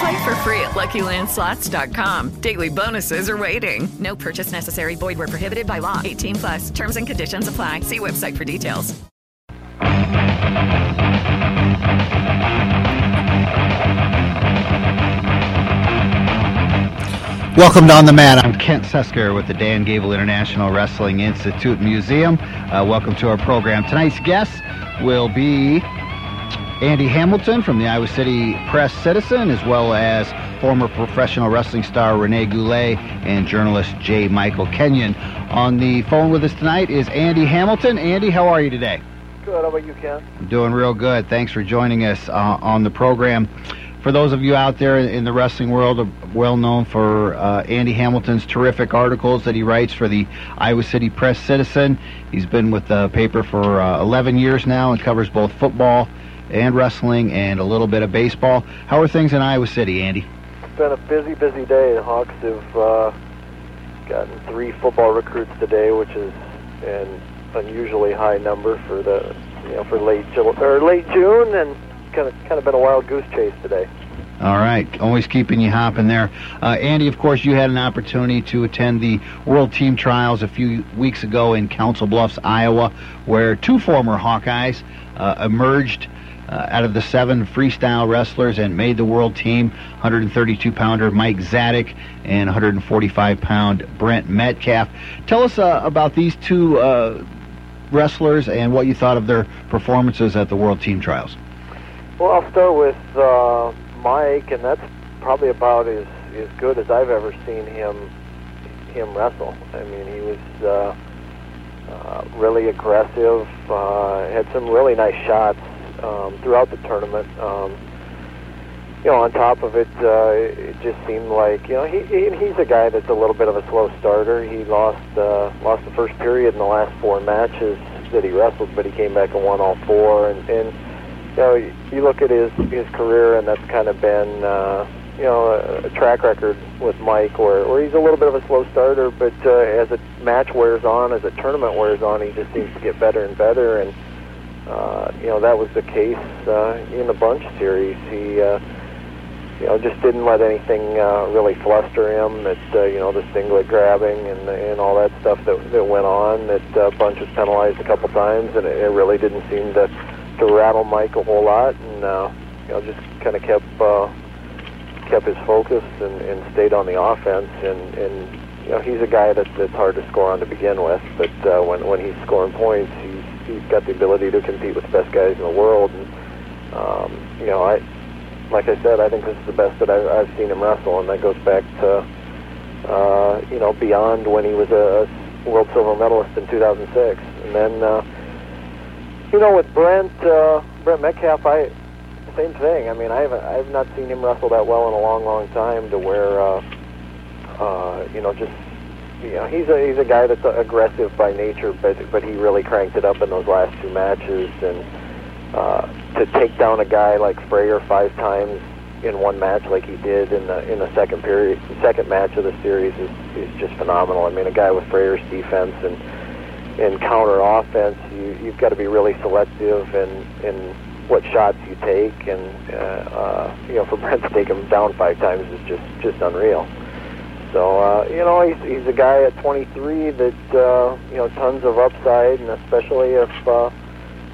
Play for free at LuckyLandSlots.com. Daily bonuses are waiting. No purchase necessary. Void where prohibited by law. 18 plus. Terms and conditions apply. See website for details. Welcome to On the Mat. I'm Kent Sesker with the Dan Gable International Wrestling Institute Museum. Uh, welcome to our program. Tonight's guest will be Andy Hamilton from the Iowa City Press Citizen, as well as former professional wrestling star Renee Goulet and journalist J. Michael Kenyon. On the phone with us tonight is Andy Hamilton. Andy, how are you today? Good. How about you, Ken? I'm doing real good. Thanks for joining us uh, on the program. For those of you out there in the wrestling world, uh, well known for uh, Andy Hamilton's terrific articles that he writes for the Iowa City Press Citizen. He's been with the paper for uh, 11 years now and covers both football and wrestling and a little bit of baseball. How are things in Iowa City, Andy? It's been a busy, busy day. The Hawks have uh, gotten three football recruits today, which is an unusually high number for the you know for late Ju- or late June, and kind of kind of been a wild goose chase today. All right, always keeping you hopping there. Uh, Andy, of course, you had an opportunity to attend the World Team Trials a few weeks ago in Council Bluffs, Iowa, where two former Hawkeyes uh, emerged uh, out of the seven freestyle wrestlers and made the world team 132 pounder Mike Zadick and 145 pound Brent Metcalf. Tell us uh, about these two uh, wrestlers and what you thought of their performances at the World Team Trials. Well, I'll start with uh, Mike, and that's probably about as as good as I've ever seen him him wrestle. I mean, he was uh, uh, really aggressive, had some really nice shots um, throughout the tournament. Um, you know, on top of it, uh, it just seemed like you know he, he he's a guy that's a little bit of a slow starter. He lost uh, lost the first period in the last four matches that he wrestled, but he came back and won all four. And, and you know, you look at his his career, and that's kind of been uh, you know a, a track record with Mike, where where he's a little bit of a slow starter, but uh, as a match wears on, as a tournament wears on, he just seems to get better and better. And uh, you know that was the case uh, in the Bunch series. He uh, you know just didn't let anything uh, really fluster him. That uh, you know the singlet grabbing and and all that stuff that that went on. That uh, Bunch was penalized a couple times, and it, it really didn't seem to to rattle Mike a whole lot, and uh, you know just kind of kept uh, kept his focus and, and stayed on the offense. And, and you know he's a guy that, that's hard to score on to begin with, but uh, when when he's scoring points, he's he's got the ability to compete with the best guys in the world. And um, you know I. Like I said, I think this is the best that I've, I've seen him wrestle, and that goes back to uh, you know beyond when he was a world silver medalist in 2006, and then uh, you know, with Brent uh, Brent Metcalf, I same thing. I mean, I haven't I've not seen him wrestle that well in a long, long time. To where, uh, uh, you know, just you know, he's a he's a guy that's aggressive by nature, but but he really cranked it up in those last two matches, and uh, to take down a guy like Frayer five times in one match like he did in the in the second period, second match of the series is is just phenomenal. I mean, a guy with Frayer's defense and in counter offense, you, you've got to be really selective in, in what shots you take, and uh, uh, you know, for Brent to take him down five times is just just unreal. So uh, you know, he's he's a guy at 23 that uh, you know tons of upside, and especially if uh,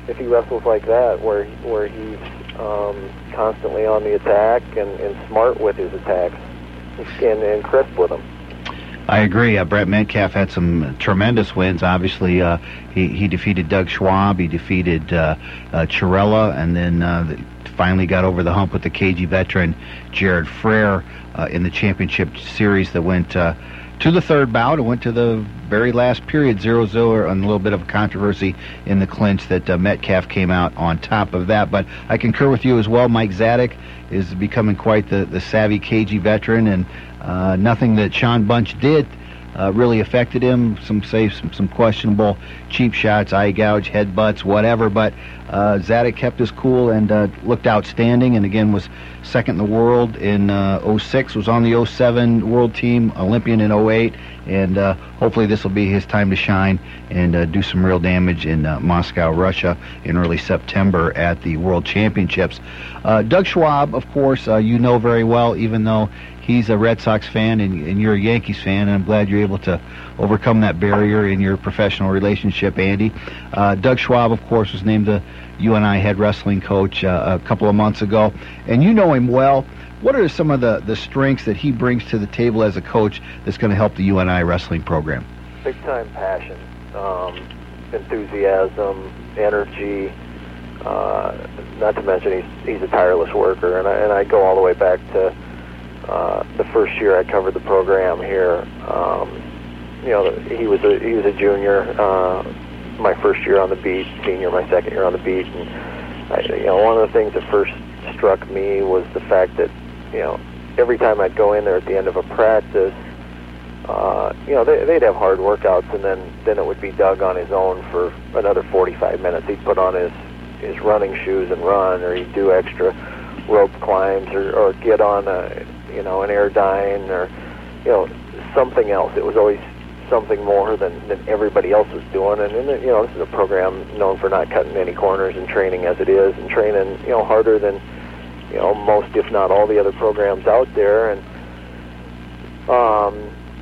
if he wrestles like that, where where he's um, constantly on the attack and, and smart with his attacks and, and crisp with them. I agree. Uh, Brent Metcalf had some tremendous wins. Obviously, uh, he he defeated Doug Schwab. He defeated uh, uh, Churella, and then uh, finally got over the hump with the cagey veteran Jared Frayer in the championship series that went uh, to the third bout and went to the very last period, 0-0, and a little bit of a controversy in the clinch that uh, Metcalf came out on top of that. But I concur with you as well. Mike Zadick is becoming quite the, the savvy KG veteran, and uh, nothing that Sean Bunch did uh, really affected him. Some say some, some questionable cheap shots, eye gouge, headbutts, whatever. But uh, Zadick kept his cool and uh, looked outstanding, and again was second in the world in uh, 06. Was on the 07 world team, Olympian in 08, and uh, hopefully this will be his time to shine and uh, do some real damage in uh, Moscow, Russia, in early September at the World Championships. Doug Schwab, of course, you know very well, even though he's a Red Sox fan and, and you're a Yankees fan, and I'm glad you're able to overcome that barrier in your professional relationship, Andy. Uh, Doug Schwab, of course, was named the UNI head wrestling coach uh, a couple of months ago, and you know him well. What are some of the, the strengths that he brings to the table as a coach that's going to help the UNI wrestling program? Big time passion, um, enthusiasm, energy. Uh, not to mention he's he's a tireless worker, and I, and I go all the way back to uh, the first year I covered the program here. Um, you know, he was a he was a junior. Uh, my first year on the beat, senior my second year on the beat, and I, you know, one of the things that first struck me was the fact that you know every time I'd go in there at the end of a practice, uh, you know, they, they'd have hard workouts, and then then it would be Doug on his own for another 45 minutes. He'd put on his his running shoes and run, or he'd do extra rope climbs, or, or get on a you know an airdyne, or you know something else. It was always something more than, than everybody else was doing. And, and you know, this is a program known for not cutting any corners and training as it is, and training you know harder than you know most, if not all, the other programs out there. And um,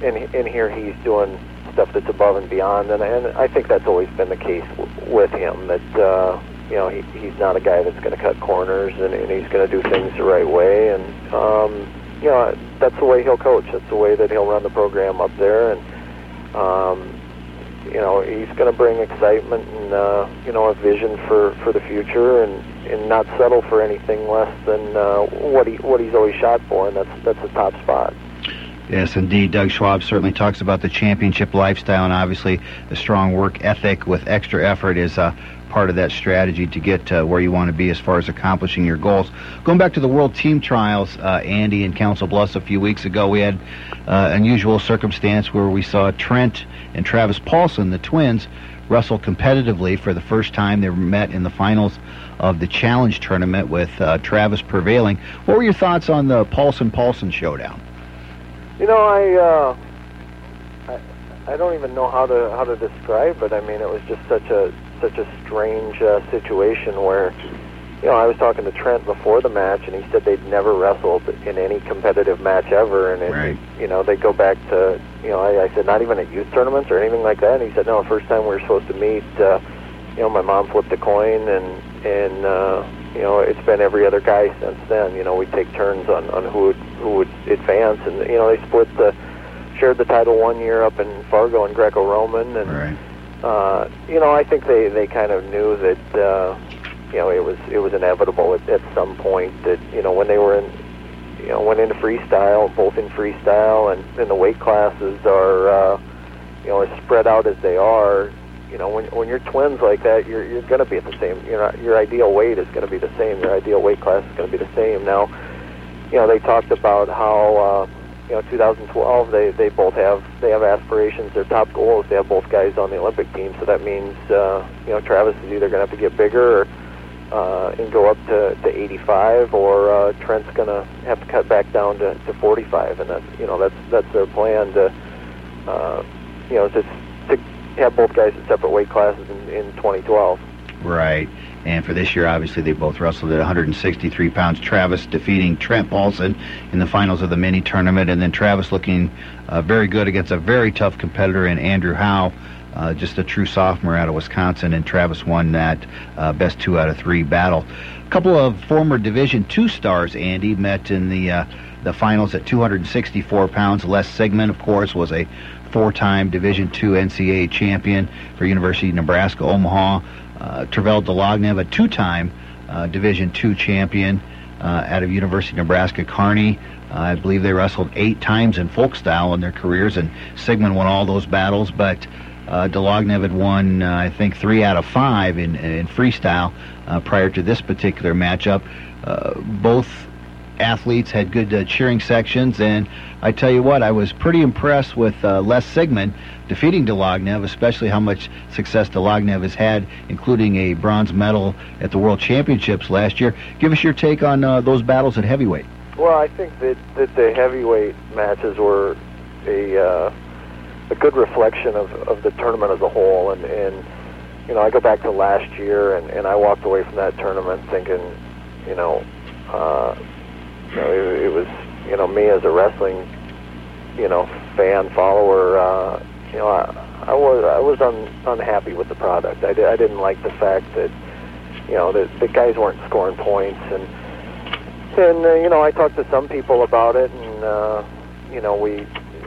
and and here he's doing stuff that's above and beyond. And and I think that's always been the case w- with him. That uh, you know he, he's not a guy that's going to cut corners, and, and he's going to do things the right way. And um, you know that's the way he'll coach. That's the way that he'll run the program up there. And um, you know, he's going to bring excitement and uh, you know a vision for, for the future, and, and not settle for anything less than uh, what he what he's always shot for, and that's that's the top spot. Yes, indeed. Doug Schwab certainly talks about the championship lifestyle, and obviously the strong work ethic with extra effort is uh, part of that strategy to get uh, where you want to be as far as accomplishing your goals. Going back to the World Team Trials, uh, Andy in Council Bluffs a few weeks ago, we had uh, unusual circumstance where we saw Trent and Travis Paulson, the twins, wrestle competitively for the first time. They were met in the finals of the Challenge tournament with uh, Travis prevailing. What were your thoughts on the Paulson Paulson showdown? You know, I, uh, I I don't even know how to how to describe it. I mean, it was just such a such a strange uh, situation where, you know, I was talking to Trent before the match, and he said they'd never wrestled in any competitive match ever, and it, Right. you know, they go back to, you know, I, I said not even at youth tournaments or anything like that, and he said no, the first time we were supposed to meet, uh, you know, my mom flipped a coin, and and uh, you know, it's been every other guy since then. You know, we take turns on on who would who would advance, and you know, they split the shared the title one year up in Fargo and Greco-Roman, and Right. Uh, you know, I think they they kind of knew that uh, you know it was it was inevitable at, at some point that you know when they were in you know went into freestyle, both in freestyle and and the weight classes are uh, you know as spread out as they are. You know, when when you're twins like that, you're you're going to be at the same. You're your ideal weight is going to be the same. Your ideal weight class is going to be the same. Now, you know, they talked about how. Uh, you know 2012 they they both have they have aspirations. Their top goal is to have both guys on the olympic team. So that means uh you know travis is either going to have to get bigger or uh and go up to to 85 or uh trent's going to have to cut back down to to 45 and that's you know that's that's their plan to uh you know to to have both guys in separate weight classes in in 2012 Right. And for this year, obviously, they both wrestled at 163 pounds. Travis defeating Trent Paulson in the finals of the mini tournament, and then Travis looking uh, very good against a very tough competitor in Andrew Howe, uh, just a true sophomore out of Wisconsin, and Travis won that uh, best two out of three battle. A couple of former Division two stars, Andy, met in the uh, the finals at 264 pounds. Les Sigmund, of course, was a four-time Division II NCAA champion for University of Nebraska Omaha. Uh, Tervel Dlagnev, a two-time uh, Division II champion uh, out of University of Nebraska Kearney. Uh, I believe they wrestled eight times in folk style in their careers, and Sigmund won all those battles. But uh, Dlagnev had won, uh, I think, three out of five in, in freestyle uh, prior to this particular matchup. Both athletes had good cheering sections, and I tell you what, I was pretty impressed with Les Sigmund defeating Dlagnev, especially how much success Dlagnev has had, including a bronze medal at the World Championships last year. Give us your take on uh, those battles at heavyweight. Well, I think that, that the heavyweight matches were a uh, a good reflection of, of the tournament as a whole, and, and you know I go back to last year, and, and I walked away from that tournament thinking, you know, uh, you know it, it was you know me as a wrestling you know fan follower, uh, you know I, I was I was un, unhappy with the product. I, di- I didn't like the fact that you know that the guys weren't scoring points and and uh, you know, I talked to some people about it, and uh, you know, we,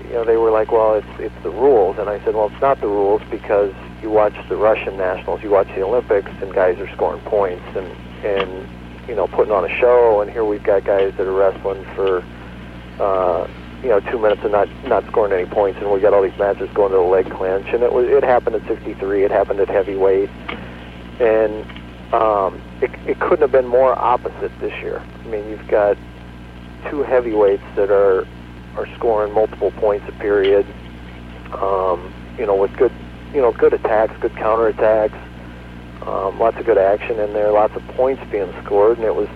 you know, they were like, "Well, it's it's the rules," and I said, "Well, it's not the rules because you watch the Russian nationals, you watch the Olympics, and guys are scoring points and and you know, putting on a show, and here we've got guys that are wrestling for." Uh, you know, two minutes and not not scoring any points, and we got all these matches going to the leg clinch, and it was it happened at 63, it happened at heavyweight, and um, it, it couldn't have been more opposite this year. I mean, you've got two heavyweights that are are scoring multiple points a period. Um, you know, with good, you know, good attacks, good counterattacks, um, lots of good action in there, lots of points being scored, and it was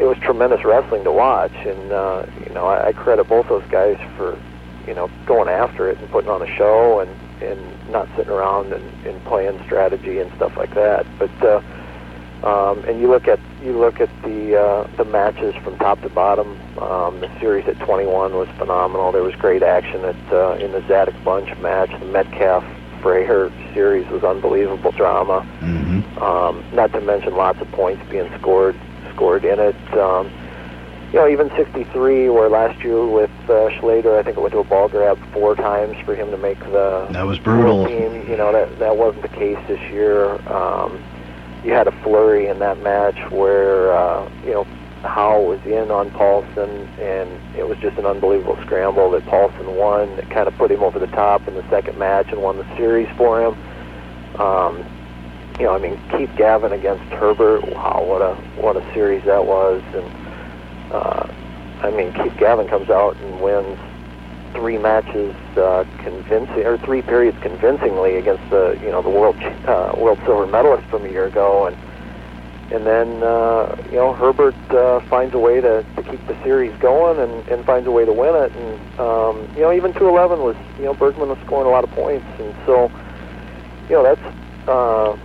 it was tremendous wrestling to watch. And uh, you know, I, I credit both those guys for you know going after it and putting on a show and and not sitting around and, and playing strategy and stuff like that. But uh, um, and you look at you look at the uh, the matches from top to bottom. Um, the series at 21 was phenomenal. There was great action at uh, in the Zadick Bunch match. The Metcalf Frayer series was unbelievable drama. Mm-hmm. Um, not to mention lots of points being scored scored in it. Um, you know, even 63, where last year with uh, Schlater, I think it went to a ball grab four times for him to make the That was brutal. team. You know, that that wasn't the case this year. Um, you had a flurry in that match where uh, you know Howe was in on Paulson, and it was just an unbelievable scramble that Paulson won. It kind of put him over the top in the second match and won the series for him. Um, you know, I mean, Keith Gavin against Herbert. Wow, what a what a series that was! And uh, I mean, Keith Gavin comes out and wins three matches uh, convincing, or three periods convincingly against the you know the world uh, world silver medalist from a year ago, and and then uh, you know Herbert uh, finds a way to, to keep the series going and, and finds a way to win it, and um, you know even 211 was you know Bergman was scoring a lot of points, and so you know that's. Uh,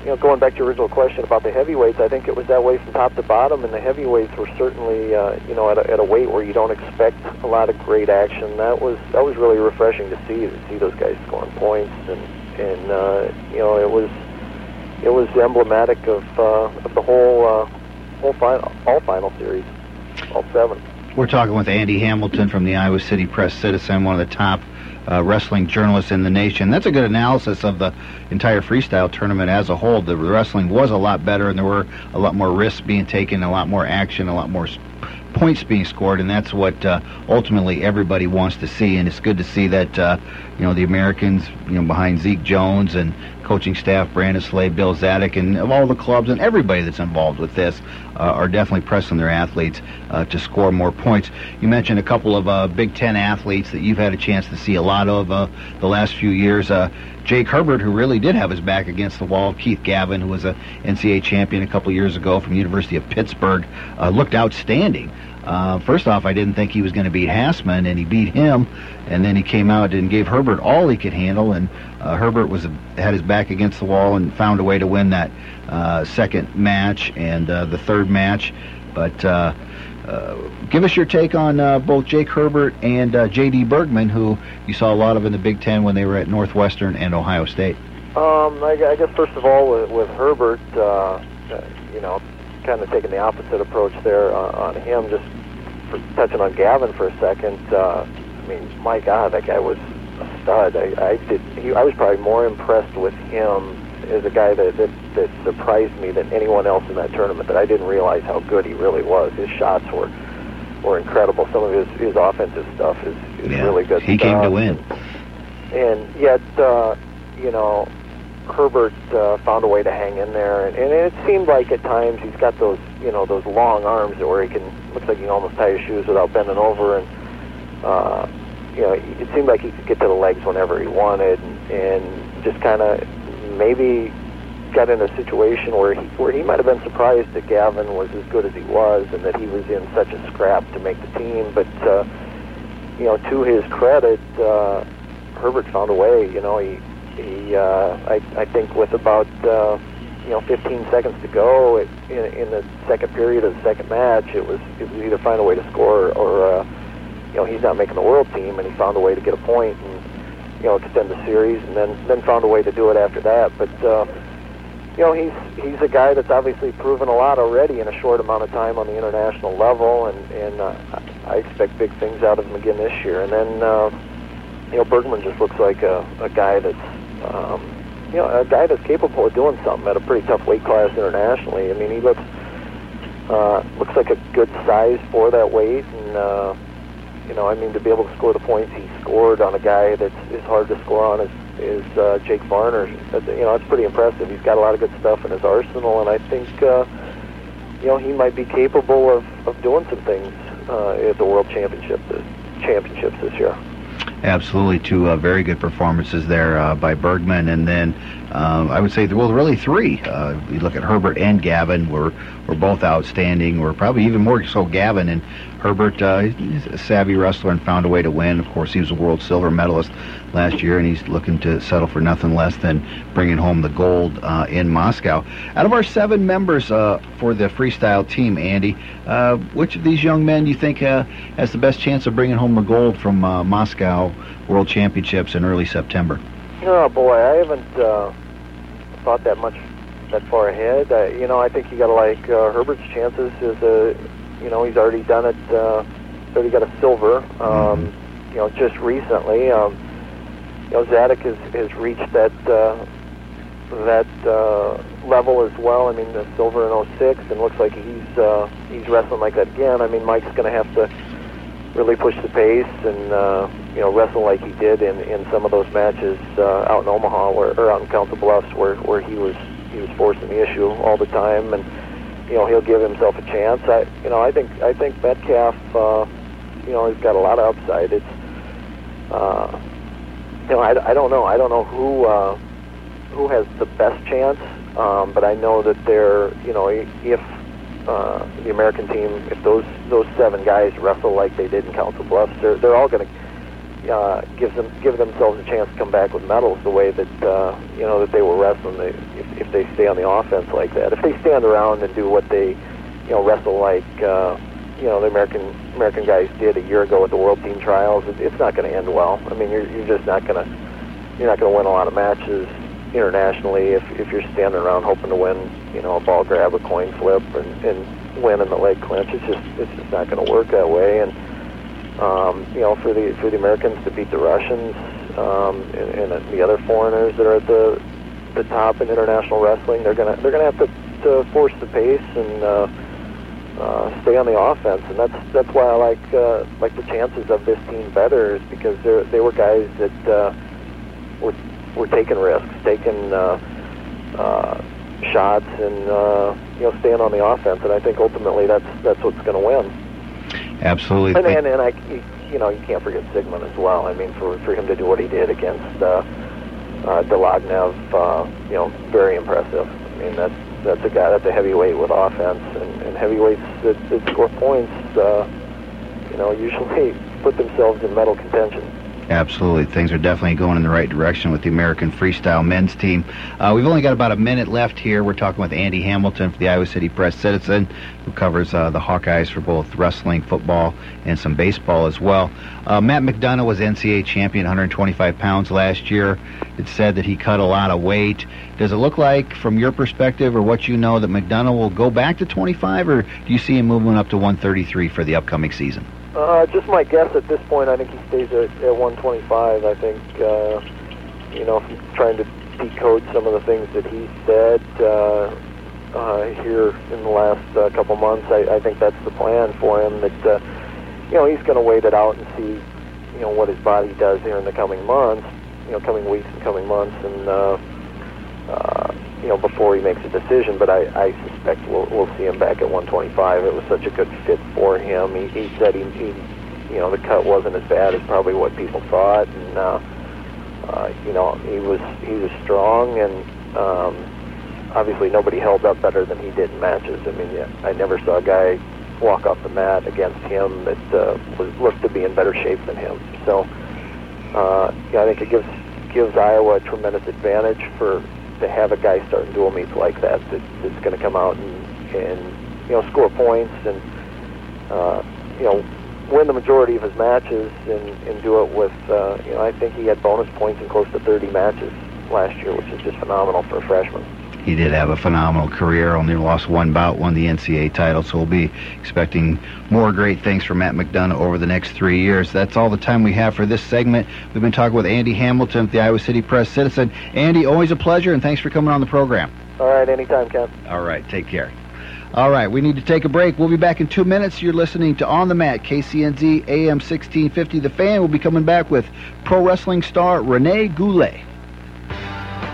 you know, going back to your original question about the heavyweights, I think it was that way from top to bottom, and the heavyweights were certainly, uh, you know, at a, at a weight where you don't expect a lot of great action. That was that was really refreshing to see to see those guys scoring points, and and uh, you know, it was it was emblematic of uh, of the whole uh, whole final all final series, all seven. We're talking with Andy Hamilton from the Iowa City Press Citizen, one of the top uh, wrestling journalists in the nation. That's a good analysis of the entire freestyle tournament as a whole. The wrestling was a lot better, and there were a lot more risks being taken, a lot more action, a lot more points being scored, and that's what uh, ultimately everybody wants to see. And it's good to see that uh, you know the Americans, you know, behind Zeke Jones and coaching staff, Brandon Slay, Bill Zadick, and of all the clubs and everybody that's involved with this uh, are definitely pressing their athletes uh, to score more points. You mentioned a couple of uh, Big Ten athletes that you've had a chance to see a lot of uh, the last few years. Uh, Jake Herbert, who really did have his back against the wall. Keith Gavin, who was a NCAA champion a couple years ago from University of Pittsburgh, uh, looked outstanding. Uh, first off, I didn't think he was going to beat Hassman, and he beat him. And then he came out and gave Herbert all he could handle, and uh, Herbert was had his back against the wall and found a way to win that uh, second match and uh, the third match. But uh, uh, give us your take on both Jake Herbert and J.D. Bergman, who you saw a lot of in the Big Ten when they were at Northwestern and Ohio State. Um, I, guess first of all with, with Herbert, you know, kind of taking the opposite approach there on, on him. Just for touching on Gavin for a second, uh, I mean, my God, that guy was a stud. I, I did. He, I was probably more impressed with him as a guy that, that that surprised me than anyone else in that tournament. That I didn't realize how good he really was. His shots were were incredible. Some of his his offensive stuff is, is Yeah, really good. he stuff. came to win. And yet, uh, you know, Herbert uh, found a way to hang in there, and, and it seemed like at times he's got those, you know, those long arms where he can looks like he can almost tie his shoes without bending over, and uh, you know, it seemed like he could get to the legs whenever he wanted, and, and just kind of maybe got in a situation where he where he might have been surprised that Gavin was as good as he was, and that he was in such a scrap to make the team, but. Uh, you know, to his credit, uh, Herbert found a way. You know, he he uh, I I think with about uh, you know 15 seconds to go it, in in the second period of the second match, it was it was either find a way to score or uh, you know he's not making the world team, and he found a way to get a point and you know extend the series, and then then found a way to do it after that. But uh, you know he's he's a guy that's obviously proven a lot already in a short amount of time on the international level, and and uh, I expect big things out of him again this year. And then uh, you know Bergman just looks like a, a guy that's um, you know a guy that's capable of doing something at a pretty tough weight class internationally. I mean he looks uh, looks like a good size for that weight, and uh, you know I mean to be able to score the points he scored on a guy that's hard to score on is is uh, Jake Varner. You know, it's pretty impressive. He's got a lot of good stuff in his arsenal, and I think uh, you know he might be capable of, of doing some things uh, at the World Championship this, championships this year. Absolutely, two uh, very good performances there uh, by Bergman, and then um, I would say, well, really three. Uh, you look at Herbert and Gavin were were both outstanding. Were probably even more so Gavin and Herbert. Uh, he's a savvy wrestler and found a way to win. Of course, he was a world silver medalist last year, and he's looking to settle for nothing less than bringing home the gold uh, in Moscow. Out of our seven members uh, for the freestyle team, Andy, uh, which of these young men do you think uh, has the best chance of bringing home the gold from uh, Moscow World Championships in early September? Oh boy, I haven't uh, thought that much that far ahead. Uh, you know, I think you got to like uh, Herbert's chances is a, you know, he's already done it. Uh, he's already got a silver. Um, You know, just recently, um, you know, Zadick has, has reached that uh, that uh, level as well. I mean, the silver in 06, and looks like he's uh, he's wrestling like that again. I mean, Mike's going to have to really push the pace and uh, you know wrestle like he did in, in some of those matches uh, out in Omaha where, or out in Council Bluffs where, where he was he was forcing the issue all the time and you know he'll give himself a chance. I you know I think I think Metcalf uh, you know he's got a lot of upside. It's uh, you know I, I don't know I don't know who uh, who has the best chance, um, but I know that they're you know if uh, the American team, if those those seven guys wrestle like they did in Council Bluffs, they're they're all going to uh, give them give themselves a chance to come back with medals the way that uh, you know that they were wrestling. They, if, if they stay on the offense like that, if they stand around and do what they you know wrestle like uh, you know the American American guys did a year ago at the World Team Trials, it, it's not going to end well. I mean, you're you're just not going to you're not going to win a lot of matches internationally if if you're standing around hoping to win, you know, a ball grab, a coin flip, and, and win in the leg clinch. It's just it's just not going to work that way. And um, you know, for the for the Americans to beat the Russians um, and, and the other foreigners that are at the the top in international wrestling, they're gonna they're gonna have to, to force the pace and uh, uh, stay on the offense. And that's that's why I like uh, like the chances of this team better is because they they were guys that uh, were were taking risks, taking uh, uh, shots, and uh, you know staying on the offense. And I think ultimately that's that's what's going to win. Absolutely. And, and and I you know you can't forget Sigmund as well. I mean for for him to do what he did against uh, uh, Dlagnev, uh, you know very impressive. I mean that's that's a guy that's a heavyweight with offense, and, and heavyweights that, that score points, uh, you know usually put themselves in medal contention. Absolutely. Things are definitely going in the right direction with the American Freestyle men's team. Uh, we've only got about a minute left here. We're talking with Andy Hamilton for the Iowa City Press Citizen, who covers uh, the Hawkeyes for both wrestling, football, and some baseball as well. Uh, Matt McDonough was NCAA champion, 125 pounds last year. It's said that he cut a lot of weight. Does it look like, from your perspective or what you know, that McDonough will go back to 25, or do you see him moving up to 133 for the upcoming season? Uh, just my guess at this point. I think he stays at, at 125. I think, uh, you know, he's trying to decode some of the things that he said uh, uh, here in the last uh, couple months, I, I think that's the plan for him. That uh, you know he's going to wait it out and see, you know, what his body does here in the coming months, you know, coming weeks and coming months, and uh, uh, you know, before he makes a decision. But I, I suspect we'll, we'll see him back at 125. It was such a good fit for him. He, he said he, he, you know, the cut wasn't as bad as probably what people thought, and uh, uh, you know, he was he was strong, and um, obviously nobody held up better than he did in matches. I mean, yeah, I never saw a guy walk off the mat against him that uh, was looked to be in better shape than him. So, uh, yeah, I think it gives gives Iowa a tremendous advantage for to have a guy starting dual meets like that, that that's going to come out and, and you know score points and uh, you know win the majority of his matches and, and do it with uh, you know I think he had bonus points in close to 30 matches last year, which is just phenomenal for a freshman. He did have a phenomenal career, only lost one bout, won the NCAA title, so we'll be expecting more great things from Matt McDonough over the next three years. That's all the time we have for this segment. We've been talking with Andy Hamilton, of the Iowa City Press Citizen. Andy, always a pleasure, and thanks for coming on the program. All right, anytime, Ken. All right, take care. All right, we need to take a break. We'll be back in two minutes. You're listening to On the Mat, KCNZ AM 1650. The fan will be coming back with pro wrestling star Renee Goulet.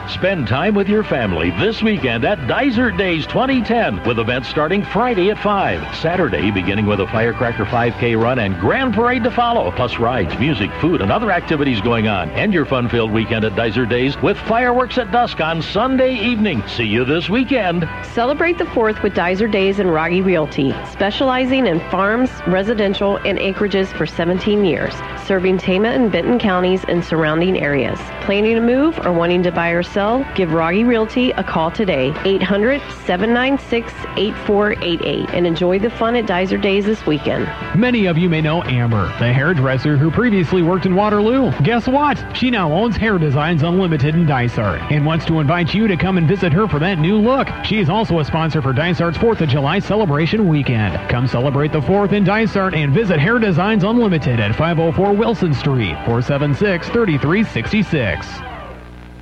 Spend time with your family this weekend at Dysart Days 2010 with events starting Friday at 5. Saturday beginning with a Firecracker 5K run and Grand Parade to follow. Plus rides, music, food, and other activities going on. End your fun-filled weekend at Dysart Days with fireworks at dusk on Sunday evening. See you this weekend. Celebrate the 4th with Dysart Days and Rogge Realty, specializing in farms, residential, and acreages for 17 years, serving Tama and Benton counties and surrounding areas. Planning to move or wanting to buy or sell? Give Rogge Realty a call today, 800-796-8488, and enjoy the fun at Dysart Days this weekend. Many of you may know Amber, the hairdresser who previously worked in Waterloo. Guess what? She now owns Hair Designs Unlimited in Dysart and wants to invite you to come and visit her for that new look. She is also a sponsor for Dysart's 4th of July celebration weekend. Come celebrate the 4th in Dysart and visit Hair Designs Unlimited at 504 Wilson Street, 476 3366.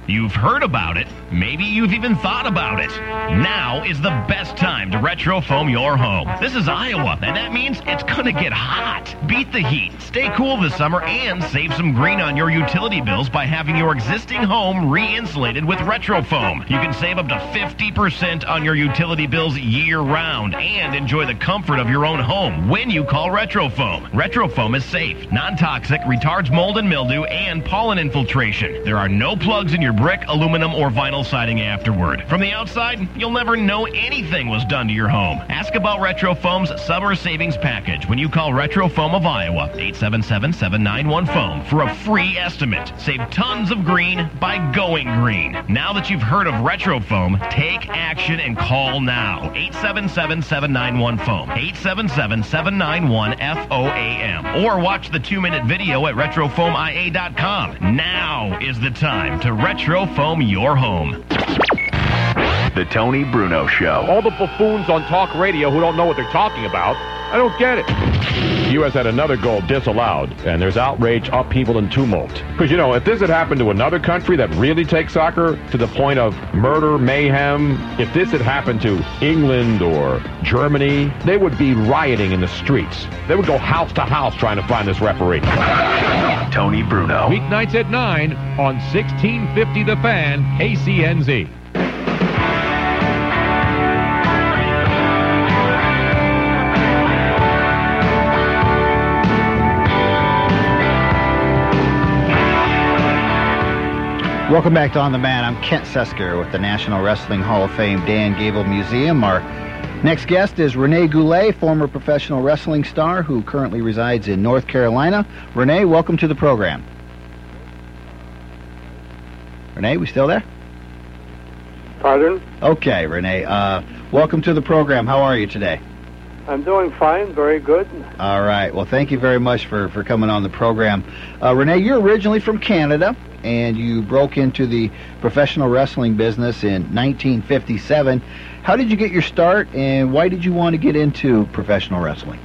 You've heard about it. Maybe you've even thought about it. Now is the best time to retro foam your home. This is Iowa, and that means it's going to get hot. Beat the heat, stay cool this summer, and save some green on your utility bills by having your existing home re-insulated with retro foam. You can save up to 50% on your utility bills year round and enjoy the comfort of your own home when you call retro foam. Retro foam is safe, non-toxic, retards mold and mildew, and pollen infiltration. There are no plugs in your brick, aluminum, or vinyl siding afterward. From the outside, you'll never know anything was done to your home. Ask about Retro Foam's summer savings package when you call Retro Foam of Iowa, 877-791-FOAM for a free estimate. Save tons of green by going green. Now that you've heard of Retro Foam, take action and call now. 877-791-FOAM, 877-791-FOAM, or watch the two-minute video at RetroFoamIA.com. Now is the time to retro foam your home. The Tony Bruno Show. All the buffoons on talk radio who don't know what they're talking about, I don't get it. The U.S. had another goal disallowed, and there's outrage, upheaval, and tumult. Because, you know, if this had happened to another country that really takes soccer to the point of murder, mayhem, if this had happened to England or Germany, they would be rioting in the streets. They would go house to house trying to find this referee. Tony Bruno. Weeknights at 9 on 1650 The Fan, KCNZ. Welcome back to On the Mat. I'm Kent Sesker with the National Wrestling Hall of Fame Dan Gable Museum. Our next guest is Renee Goulet, former professional wrestling star who currently resides in North Carolina. Renee, welcome to the program. Renee, we still there? Pardon? Okay, Renee. Uh, welcome to the program. How are you today? I'm doing fine, very good. All right. Well, thank you very much for, for coming on the program. Uh, Renee, you're originally from Canada, and you broke into the professional wrestling business in 1957. How did you get your start, and why did you want to get into professional wrestling?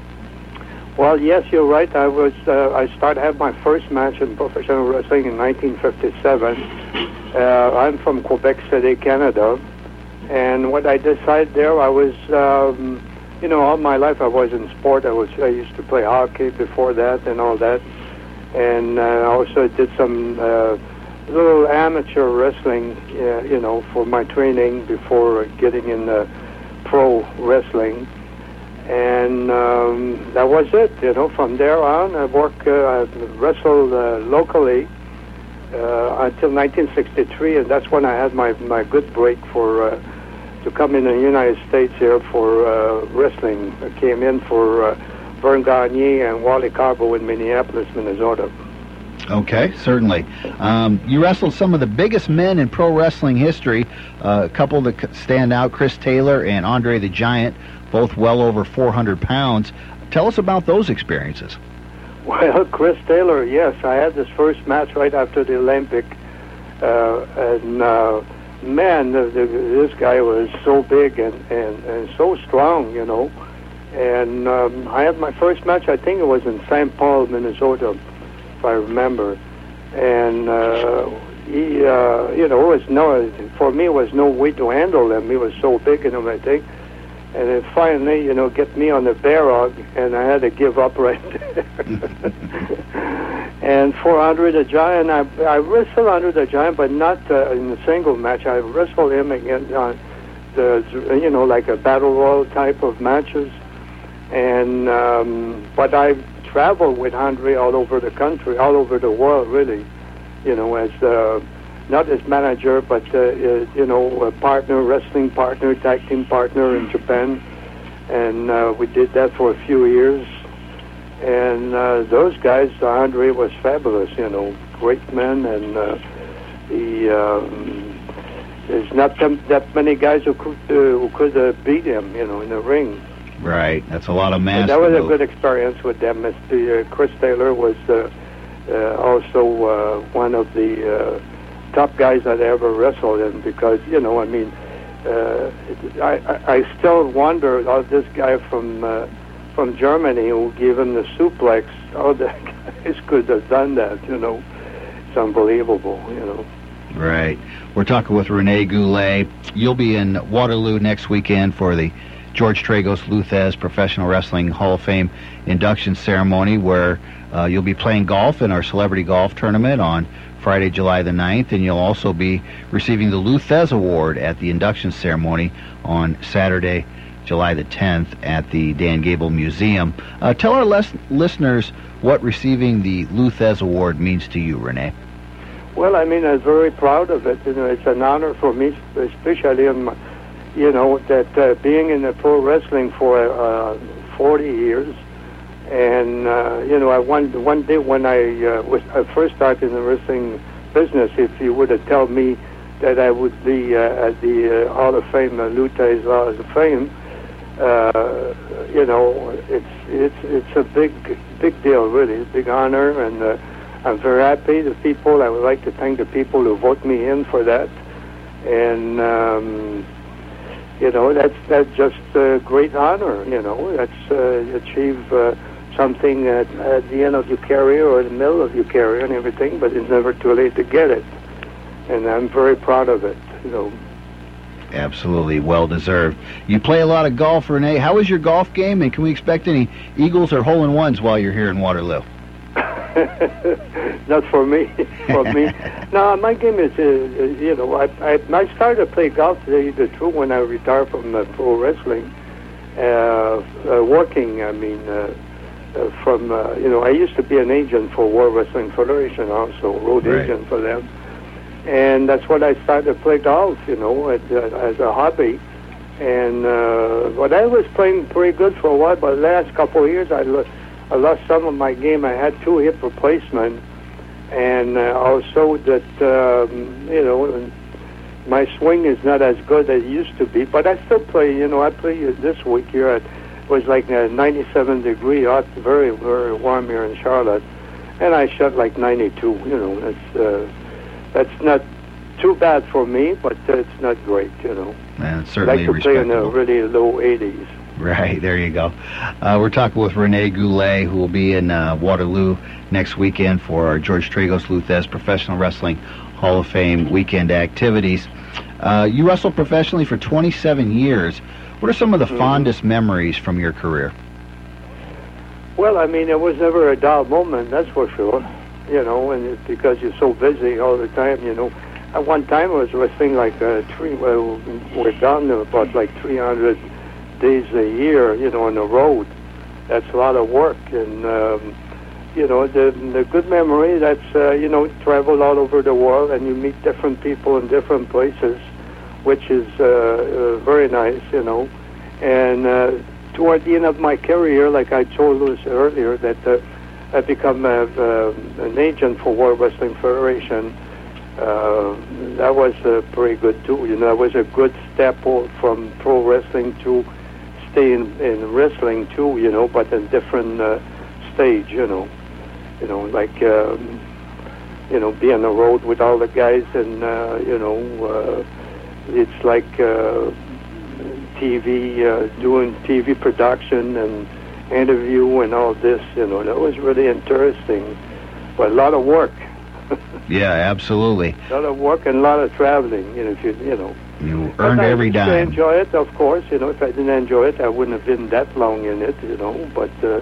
Well, yes, you're right. I was uh, I started have my first match in professional wrestling in 1957. Uh, I'm from Quebec City, Canada, and what I decided there, I was, um, you know, all my life I was in sport. I was I used to play hockey before that and all that, and uh, also did some uh, little amateur wrestling, uh, you know, for my training before getting in uh, pro wrestling and um, that was it. You know, from there on, I worked, uh, I wrestled uh, locally uh, until 1963, and that's when I had my my good break for uh, to come in the United States here for uh, wrestling. I came in for uh, Verne Gagne and Wally Karbo in Minneapolis, Minnesota. Okay, certainly. Um, you wrestled some of the biggest men in pro wrestling history. Uh, a couple that stand out: Chris Taylor and Andre the Giant, both well over 400 pounds. Tell us about those experiences. Well, Chris Taylor, yes, I had this first match right after the Olympic, uh, and uh, man, the, the, this guy was so big and, and, and so strong, you know. And um, I had my first match, I think it was in St. Paul, Minnesota, if I remember. And uh, he, uh, you know, it was no, for me, it was no way to handle him. He was so big and everything. And then finally, you know, get me on the bear hug, and I had to give up right there. and for Andre the Giant, I, I wrestled Andre the Giant, but not uh, in a single match. I wrestled him against on the, you know, like a battle royal type of matches. And um, but I traveled with Andre all over the country, all over the world, really. You know, as uh, not as manager, but uh, uh, you know, a partner, wrestling partner, tag team partner in Japan, and uh, we did that for a few years. And uh, those guys, Andre was fabulous. You know, great men, and uh, he. Um, there's not that many guys who could uh, who could uh, beat him. You know, in the ring. Right, that's a lot of mass. But that was a good experience with them. Mr. Uh, Chris Taylor was uh, uh, also uh, one of the uh, top guys that I ever wrestled in because you know I mean uh, I, I I still wonder how this guy from uh, from Germany who gave him the suplex how the guys could have done that you know it's unbelievable you know Right. We're talking with Renee Goulet. You'll be in Waterloo next weekend for the George Tragos Lou Thesz Professional Wrestling Hall of Fame induction ceremony where uh, you'll be playing golf in our celebrity golf tournament on Friday, July the 9th, and you'll also be receiving the Lou Thesz Award at the induction ceremony on Saturday, July the 10th at the Dan Gable Museum. Uh, tell our les- listeners what receiving the Lou Thesz Award means to you, Renee. Well, I mean, I'm very proud of it. You know, it's an honor for me, especially on my, you know, that uh, being in the pro wrestling for uh, 40 years, and uh, you know, I one one day when I uh, was I first started in the wrestling business, if you would have told me that I would be uh, at the uh, Hall of Fame, uh, Lou Thesz Hall of Fame, uh, you know, it's it's it's a big big deal, really, it's a big honor, and uh, I'm very happy. The people, I would like to thank the people who vote me in for that, and um, you know, that's that's just a great honor. You know, that's uh, achieve uh, something at, at the end of your career or the middle of your career and everything, but it's never too late to get it, and I'm very proud of it. You know. Absolutely, well deserved. You play a lot of golf, Renee. How is your golf game, and can we expect any eagles or hole in ones while you're here in Waterloo? Not for me. for me, no. My game is, uh, uh, you know, I, I I started to play golf. You the truth, when I retired from uh, pro wrestling, uh, uh, working. I mean, uh, uh, from uh, you know, I used to be an agent for World Wrestling Federation, also road Right. agent for them, and that's when I started to play golf. You know, at, uh, as a hobby. And uh, but I was playing pretty good for a while. But the last couple of years, I. Lo- I lost some of my game. I had two hip replacements, and uh, also that um, you know my swing is not as good as it used to be. But I still play. You know, I play this week here. At, it was like a 97 degree hot, very very warm here in Charlotte, and I shot like 92. You know, that's uh, that's not too bad for me, but it's not great. You know. It's certainly I like to play in the really low 80s. Right, there you go. Uh, we're talking with Rene Goulet, who will be in uh, Waterloo next weekend for our George Tragos Lou Thesz Professional Wrestling Hall of Fame weekend activities. Uh, you wrestled professionally for 27 years. What are some of the fondest memories from your career? Well, I mean, it was never a dull moment, that's for sure. You know, and it's because you're so busy all the time, you know. At one time, I was wrestling like uh, three, well, we're down to about like 300 days a year, you know, on the road. That's a lot of work. And, um, you know, the, the good memory, that's, uh, you know, travel all over the world and you meet different people in different places, which is uh, uh, very nice, you know. And uh, toward the end of my career, like I told Louis earlier, that uh, I become a, uh, an agent for World Wrestling Federation. Uh, that was uh, pretty good too. You know, it was a good step from pro wrestling to stay in, in wrestling too. You know, but in different uh, stage. You know, you know, like um, you know, be on the road with all the guys, and uh, you know, uh, it's like uh, TV, uh, doing TV production and interview and all this. You know, that was really interesting, but a lot of work. Yeah, absolutely. A lot of work and a lot of traveling. You know, if you you know. You earned every used I enjoy it, of course. You know, if I didn't enjoy it, I wouldn't have been that long in it. You know, but uh,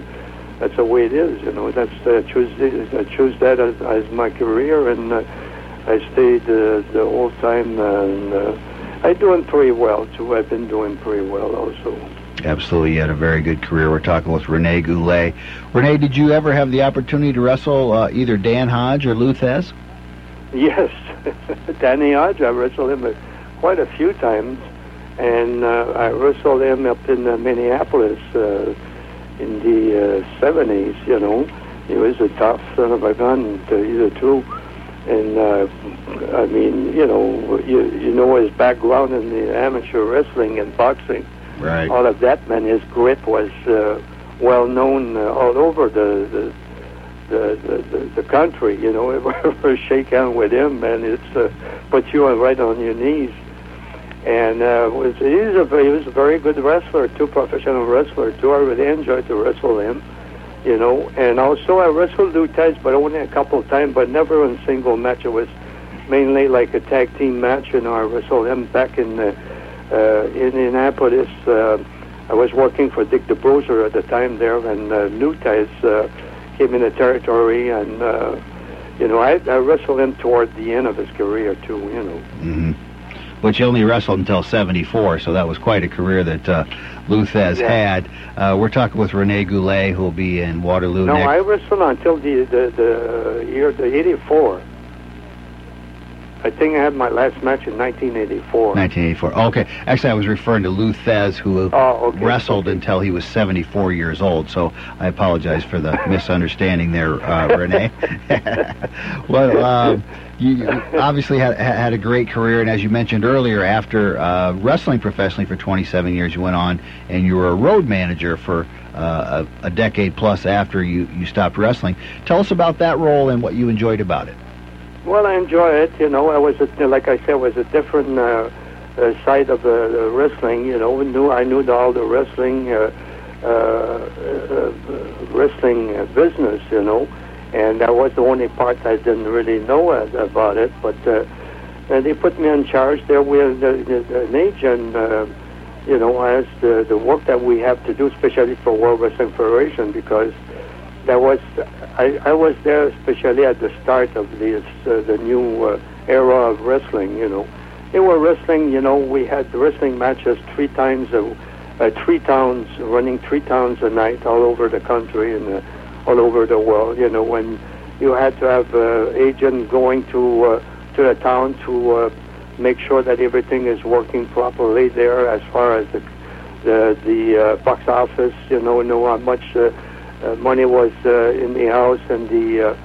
that's the way it is. You know, that's uh, choose I choose that as, as my career, and uh, I stayed uh, the whole time, and uh, I'm doing pretty well too. I've been doing pretty well also. Absolutely, you had a very good career. We're talking with Rene Goulet. Rene, did you ever have the opportunity to wrestle uh, either Dan Hodge or Lou Thesz? Yes, Danny Hodge, I wrestled him uh, quite a few times, and uh, I wrestled him up in uh, Minneapolis uh, in the uh, 70s, you know. He was a tough son of a gun to either two. And, uh, I mean, you know, you, you know his background in the amateur wrestling and boxing. Right. All of that, man, his grip was uh, well known uh, all over the, the the, the, the, country, you know, ever shake hand with him, and it's uh, put you right on your knees. And uh, was he's a very, he was a very good wrestler, too, professional wrestler too. I really enjoyed to wrestle him, you know. And also I wrestled Lou Thesz, but only a couple of times, but never in a single match. It was mainly like a tag team match. You know, I wrestled him back in uh, uh, Indianapolis. Uh, I was working for Dick the Bruiser at the time there, and uh, Lou Thesz uh, came in the territory, and uh, you know, I, I wrestled him toward the end of his career too. You know. hmm But you only wrestled until 74, so that was quite a career that uh, Lou Thesz Yeah. had. Uh, we're talking with Rene Goulet, who will be in Waterloo No, next. I wrestled until the the, the year the '84. I think I had my last match in 1984. 1984. Okay. Actually, I was referring to Lou Luthez, who Oh, okay. wrestled until he was 74 years old. So I apologize for the misunderstanding there, uh, Renee. well, um, you you obviously had had a great career, and as you mentioned earlier, after uh, wrestling professionally for 27 years, you went on and you were a road manager for uh, a, a decade plus after you you stopped wrestling. Tell us about that role and what you enjoyed about it. Well, I enjoy it. You know, I was a, like I said, was a different uh, uh, side of the, the wrestling. You know, knew I knew all the wrestling uh, uh, uh, wrestling uh, business. You know, and that was the only part I didn't really know uh, about it. But uh, and they put me in charge there with the, an agent. Uh, you know, as the the work that we have to do, especially for World Wrestling Federation, because that was I, I was there especially at the start of this uh, the new uh, era of wrestling. You know, they were wrestling. You know, we had wrestling matches three times a uh, three towns running three towns a night all over the country and uh, all over the world. You know, when you had to have uh, agent going to uh, to the town to uh, make sure that everything is working properly there as far as the the, the box office. You know, know how much. Uh, money was uh, in the house and the uh,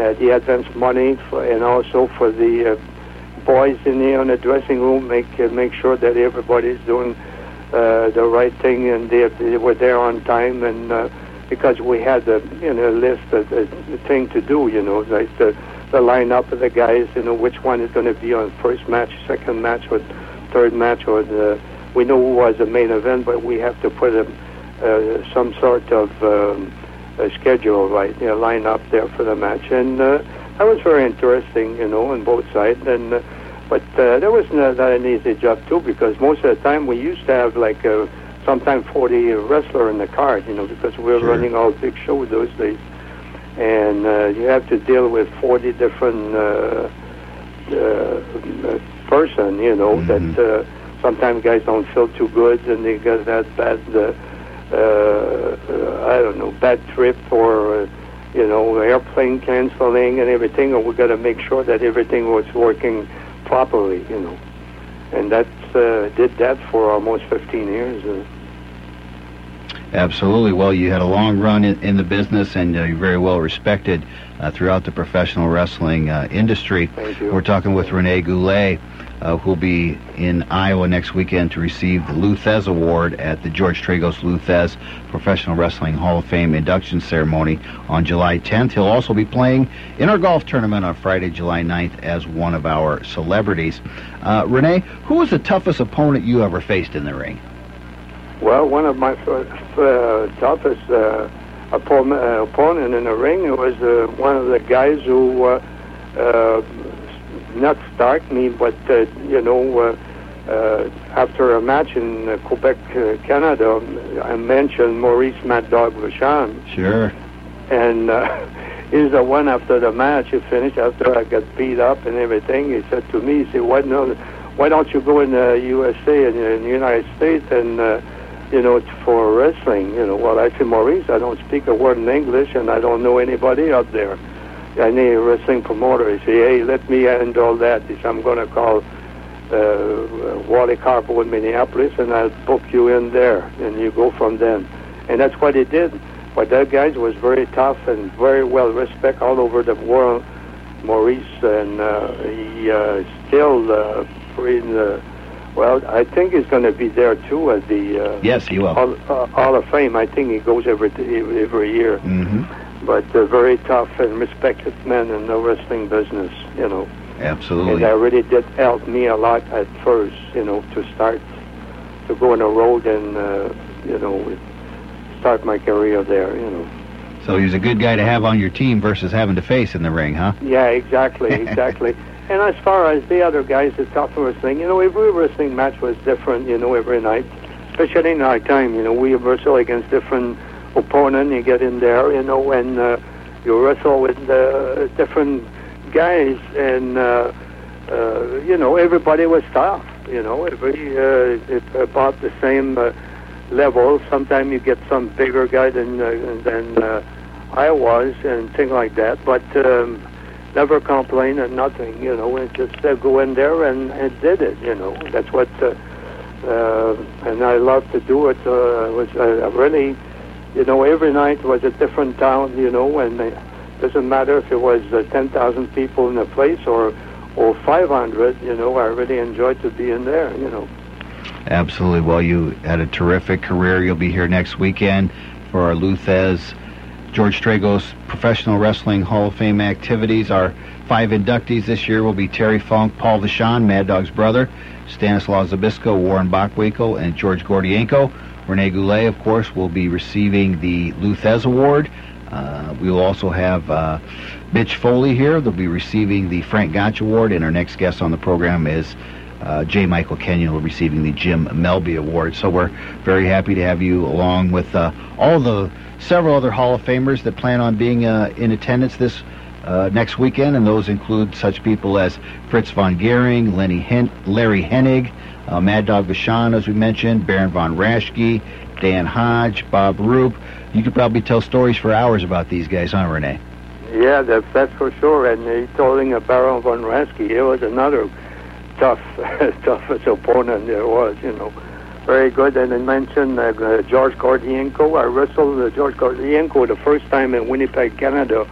uh, the advance money for, and also for the uh, boys in there in the dressing room make uh, make sure that everybody's doing the right thing and they, they were there on time and because we had a you know list of the, the thing to do you know like the the lineup of the guys you know which one is going to be on first match second match or third match or the we know who was the main event but we have to put a, uh, some sort of um, a schedule right you know, line up there for the match. And uh, that was very interesting you know on both sides. And uh, but uh, that wasn't that an easy job too because most of the time we used to have like uh, sometimes 40 wrestler in the card, you know, because we were Sure. running all big shows those days, and uh, you have to deal with 40 different uh, uh, person, you know, that uh, sometimes guys don't feel too good and they got that bad, uh, I don't know, bad trip or. Uh, you know, airplane canceling and everything, and we got to make sure that everything was working properly, you know. And that uh, did that for almost 15 years. Uh, Absolutely. Well, you had a long run in, in the business, and uh, you're very well respected uh, throughout the professional wrestling uh, industry. Thank you. We're talking with Rene Goulet, uh, who'll be in Iowa next weekend to receive the Lou Thesz Award at the George Tragos Lou Thesz Professional Wrestling Hall of Fame induction ceremony on July 10th. He'll also be playing in our golf tournament on Friday, July 9th, as one of our celebrities. Uh, Rene, who was the toughest opponent you ever faced in the ring? Well, one of my first, uh, toughest uh, opponent, uh, opponent in the ring was uh, one of the guys who uh, uh, not start me, but uh, you know, uh, uh, after a match in uh, Quebec, uh, Canada, I mentioned Maurice Mad Dog Vachon. Sure. And uh, he's the one after the match. He finished after I got beat up and everything. He said to me, he said, "Why no? Why don't you go in the USA and in the United States and uh, you know for wrestling? You know." Well, I said, Maurice, I don't speak a word in English and I don't know anybody out there. I need a wrestling promoter. He said, "Hey, let me handle that." He "I'm going to call." Uh, Wally Karbo in Minneapolis, and I'll book you in there, and you go from then. And that's what he did. But that guy was very tough and very well respected all over the world. Maurice, and uh, he uh, still uh, in the. Well, I think he's going to be there too at the uh, Yes, he will. Hall, uh, Hall of Fame. I think he goes every every year. Mm-hmm. But uh, very tough and respected man in the wrestling business, you know. Absolutely. And that really did help me a lot at first, you know, to start to go on the road and uh, you know start my career there, you know. So he's a good guy to have on your team versus having to face in the ring, huh? Yeah, exactly, exactly. And as far as the other guys, the tough wrestling, you know, every wrestling match was different, you know, every night. Especially in our time, you know, we wrestle against different opponent. You get in there, you know, and uh, you wrestle with uh, different guys, and uh, uh, you know, everybody was tough. You know, every uh, it's about the same uh, level. Sometimes you get some bigger guy than uh, than uh, I was, and things like that. But um, never complain and nothing. You know, and just uh, go in there and, and did it. You know, that's what. Uh, uh, and I love to do it. Uh, was uh, really, you know, every night was a different town. You know, and it doesn't matter if it was uh, 10,000 people in a place or or 500. You know, I really enjoyed to be in there. You know. Absolutely. Well, you had a terrific career. You'll be here next weekend for our Lou Thesz George Tragos Professional Wrestling Hall of Fame activities. Our five inductees this year will be Terry Funk, Paul Vachon, Mad Dog's brother, Stanislaw Zbyszko, Warren Bockwinkel, and George Gordienko. Rene Goulet, of course, will be receiving the Lou Thesz Award. Uh, we will also have uh, Mitch Foley here. They'll be receiving the Frank Gotch Award, and our next guest on the program is uh, J. Michael Kenyon receiving the Jim Melby Award. So we're very happy to have you along with uh, all the several other Hall of Famers that plan on being uh, in attendance this uh, next weekend, and those include such people as Fritz von Goering, Lenny Hen- Larry Hennig, uh, Mad Dog Vachon, as we mentioned, Baron von Raschke, Dan Hodge, Bob Roop. You could probably tell stories for hours about these guys, huh, Renee? Yeah, that's, for sure. And he told a Baron von Raschke. He was another tough, toughest opponent there was, you know. Very good. And I mentioned uh, George Gordienko. I wrestled uh, George Gordienko the first time in Winnipeg, Canada.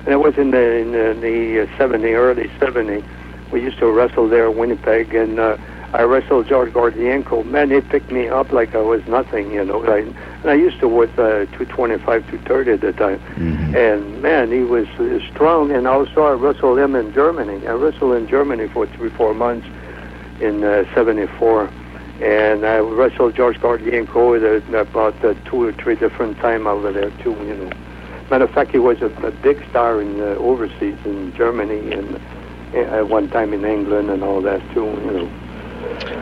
and it was in the in the, the uh, 70, early 70. We used to wrestle there in Winnipeg, and uh, I wrestled George Gordienko. Man, he picked me up like I was nothing, you know. I, and I used to work uh, 225, 230 at the time. Mm-hmm. And man, he was uh, strong. And also, I wrestled him in Germany. I wrestled in Germany for three, four months in uh, 74. And I wrestled George Gordienko at uh, about uh, two or three different times over there, too, you know. Matter of fact, he was a, a big star in uh, overseas in Germany and uh, at one time in England and all that, too, you know.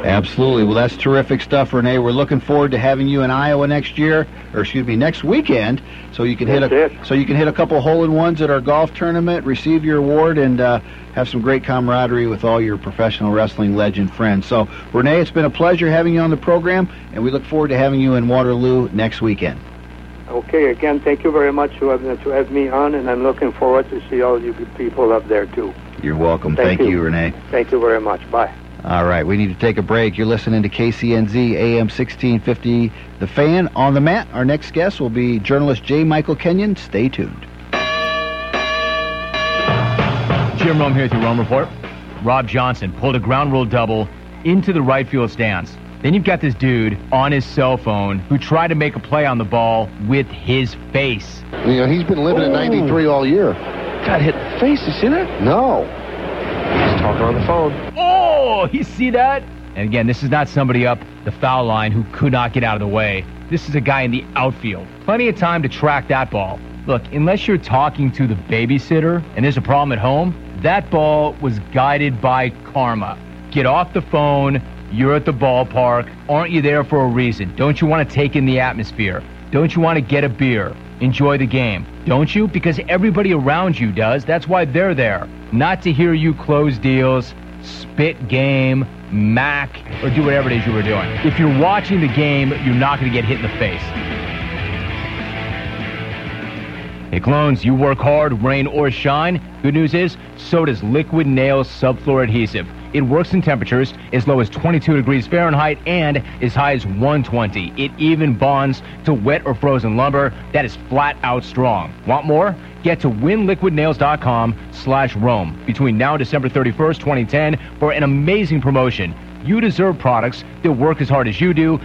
Absolutely. Well, that's terrific stuff, Renee. We're looking forward to having you in Iowa next year, or excuse me, next weekend, so you can hit a so you can hit a couple hole in ones at our golf tournament, receive your award, and uh, have some great camaraderie with all your professional wrestling legend friends. So, Renee, it's been a pleasure having you on the program, and we look forward to having you in Waterloo next weekend. Okay, again, thank you very much to have, to have me on, and I'm looking forward to see all you good people up there, too. You're welcome. Thank Thank, you. you, Renee. Thank you very much. Bye. All right, we need to take a break. You're listening to KCNZ AM 1650, The Fan. On the mat, our next guest will be journalist J. Michael Kenyon. Stay tuned. Jim Rome here with your Rome Report. Rob Johnson pulled a ground rule double into the right field stands. Then you've got this dude on his cell phone who tried to make a play on the ball with his face. You know, he's been living at 93 all year. Got hit in the face. You see that? No. Talking on the phone. Oh, you see that? And again, this is not somebody up the foul line who could not get out of the way. This is a guy in the outfield. Plenty of time to track that ball. Look, unless you're talking to the babysitter and there's a problem at home, that ball was guided by karma. Get off the phone. You're at the ballpark. Aren't you there for a reason? Don't you want to take in the atmosphere? Don't you want to get a beer? Enjoy the game? Don't you? Because everybody around you does. That's why they're there. Not to hear you close deals, spit game, mac, or do whatever it is you were doing. If you're watching the game, you're not going to get hit in the face. Hey, clones, you work hard, rain or shine. Good news is, so does Liquid Nails Subfloor Adhesive. It works in temperatures as low as 22 degrees Fahrenheit and as high as 120. It even bonds to wet or frozen lumber that is flat out strong. Want more? Get to winliquidnails.com slash Rome between now and December 31st, 2010 for an amazing promotion. You deserve products that work as hard as you do.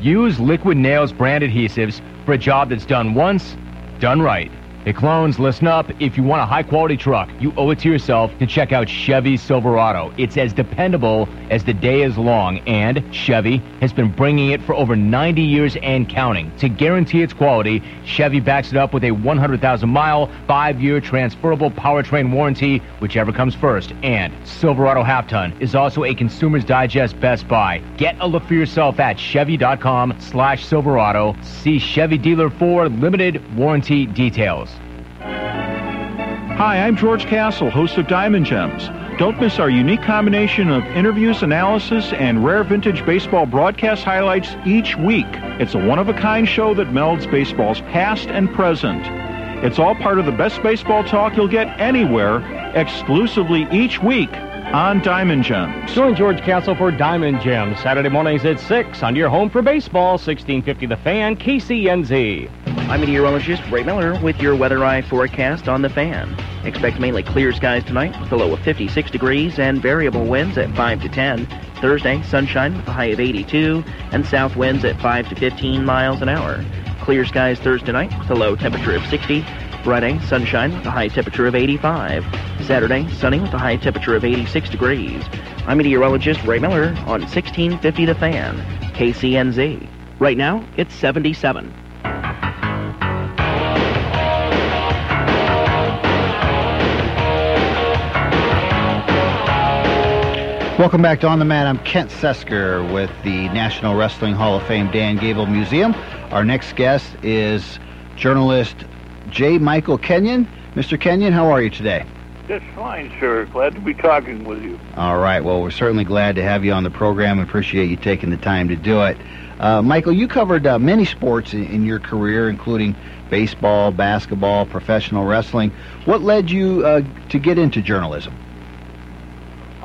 Use Liquid Nails brand adhesives for a job that's done once, done right. Hey, clones, listen up. If you want a high quality truck, you owe it to yourself to check out Chevy Silverado. It's as dependable as the day is long, and Chevy has been bringing it for over 90 years and counting. To guarantee its quality, Chevy backs it up with a 100,000 mile, five year transferable powertrain warranty, whichever comes first. And Silverado Half Ton is also a Consumer's Digest Best Buy. Get a look for yourself at Chevy.com slash Silverado. See Chevy dealer for limited warranty details. Hi, I'm George Castle, host of Diamond Gems. Don't miss our unique combination of interviews, analysis, and rare vintage baseball broadcast highlights each week. It's a one-of-a-kind show that melds baseball's past and present. It's all part of the best baseball talk you'll get anywhere, exclusively each week on Diamond Gems. Join George Castle for Diamond Gems, Saturday mornings at 6 on your home for baseball, 1650 The Fan, KCNZ. I'm meteorologist Ray Miller with your Weather Eye forecast on the fan. Expect mainly clear skies tonight with a low of 56 degrees and variable winds at 5 to 10. Thursday, sunshine with a high of 82 and south winds at 5 to 15 miles an hour. Clear skies Thursday night with a low temperature of 60. Friday, sunshine with a high temperature of 85. Saturday, sunny with a high temperature of 86 degrees. I'm meteorologist Ray Miller on 1650 The Fan, KCNZ. Right now, it's 77. Welcome back to On the Mat. I'm Kent Sesker with the National Wrestling Hall of Fame Dan Gable Museum. Our next guest is journalist J. Michael Kenyon. Mr. Kenyon, how are you today? Just fine, sir. Glad to be talking with you. All right. Well, we're certainly glad to have you on the program. Appreciate you taking the time to do it. Uh, Michael, you covered uh, many sports in, in, your career, including baseball, basketball, professional wrestling. What led you uh, to get into journalism?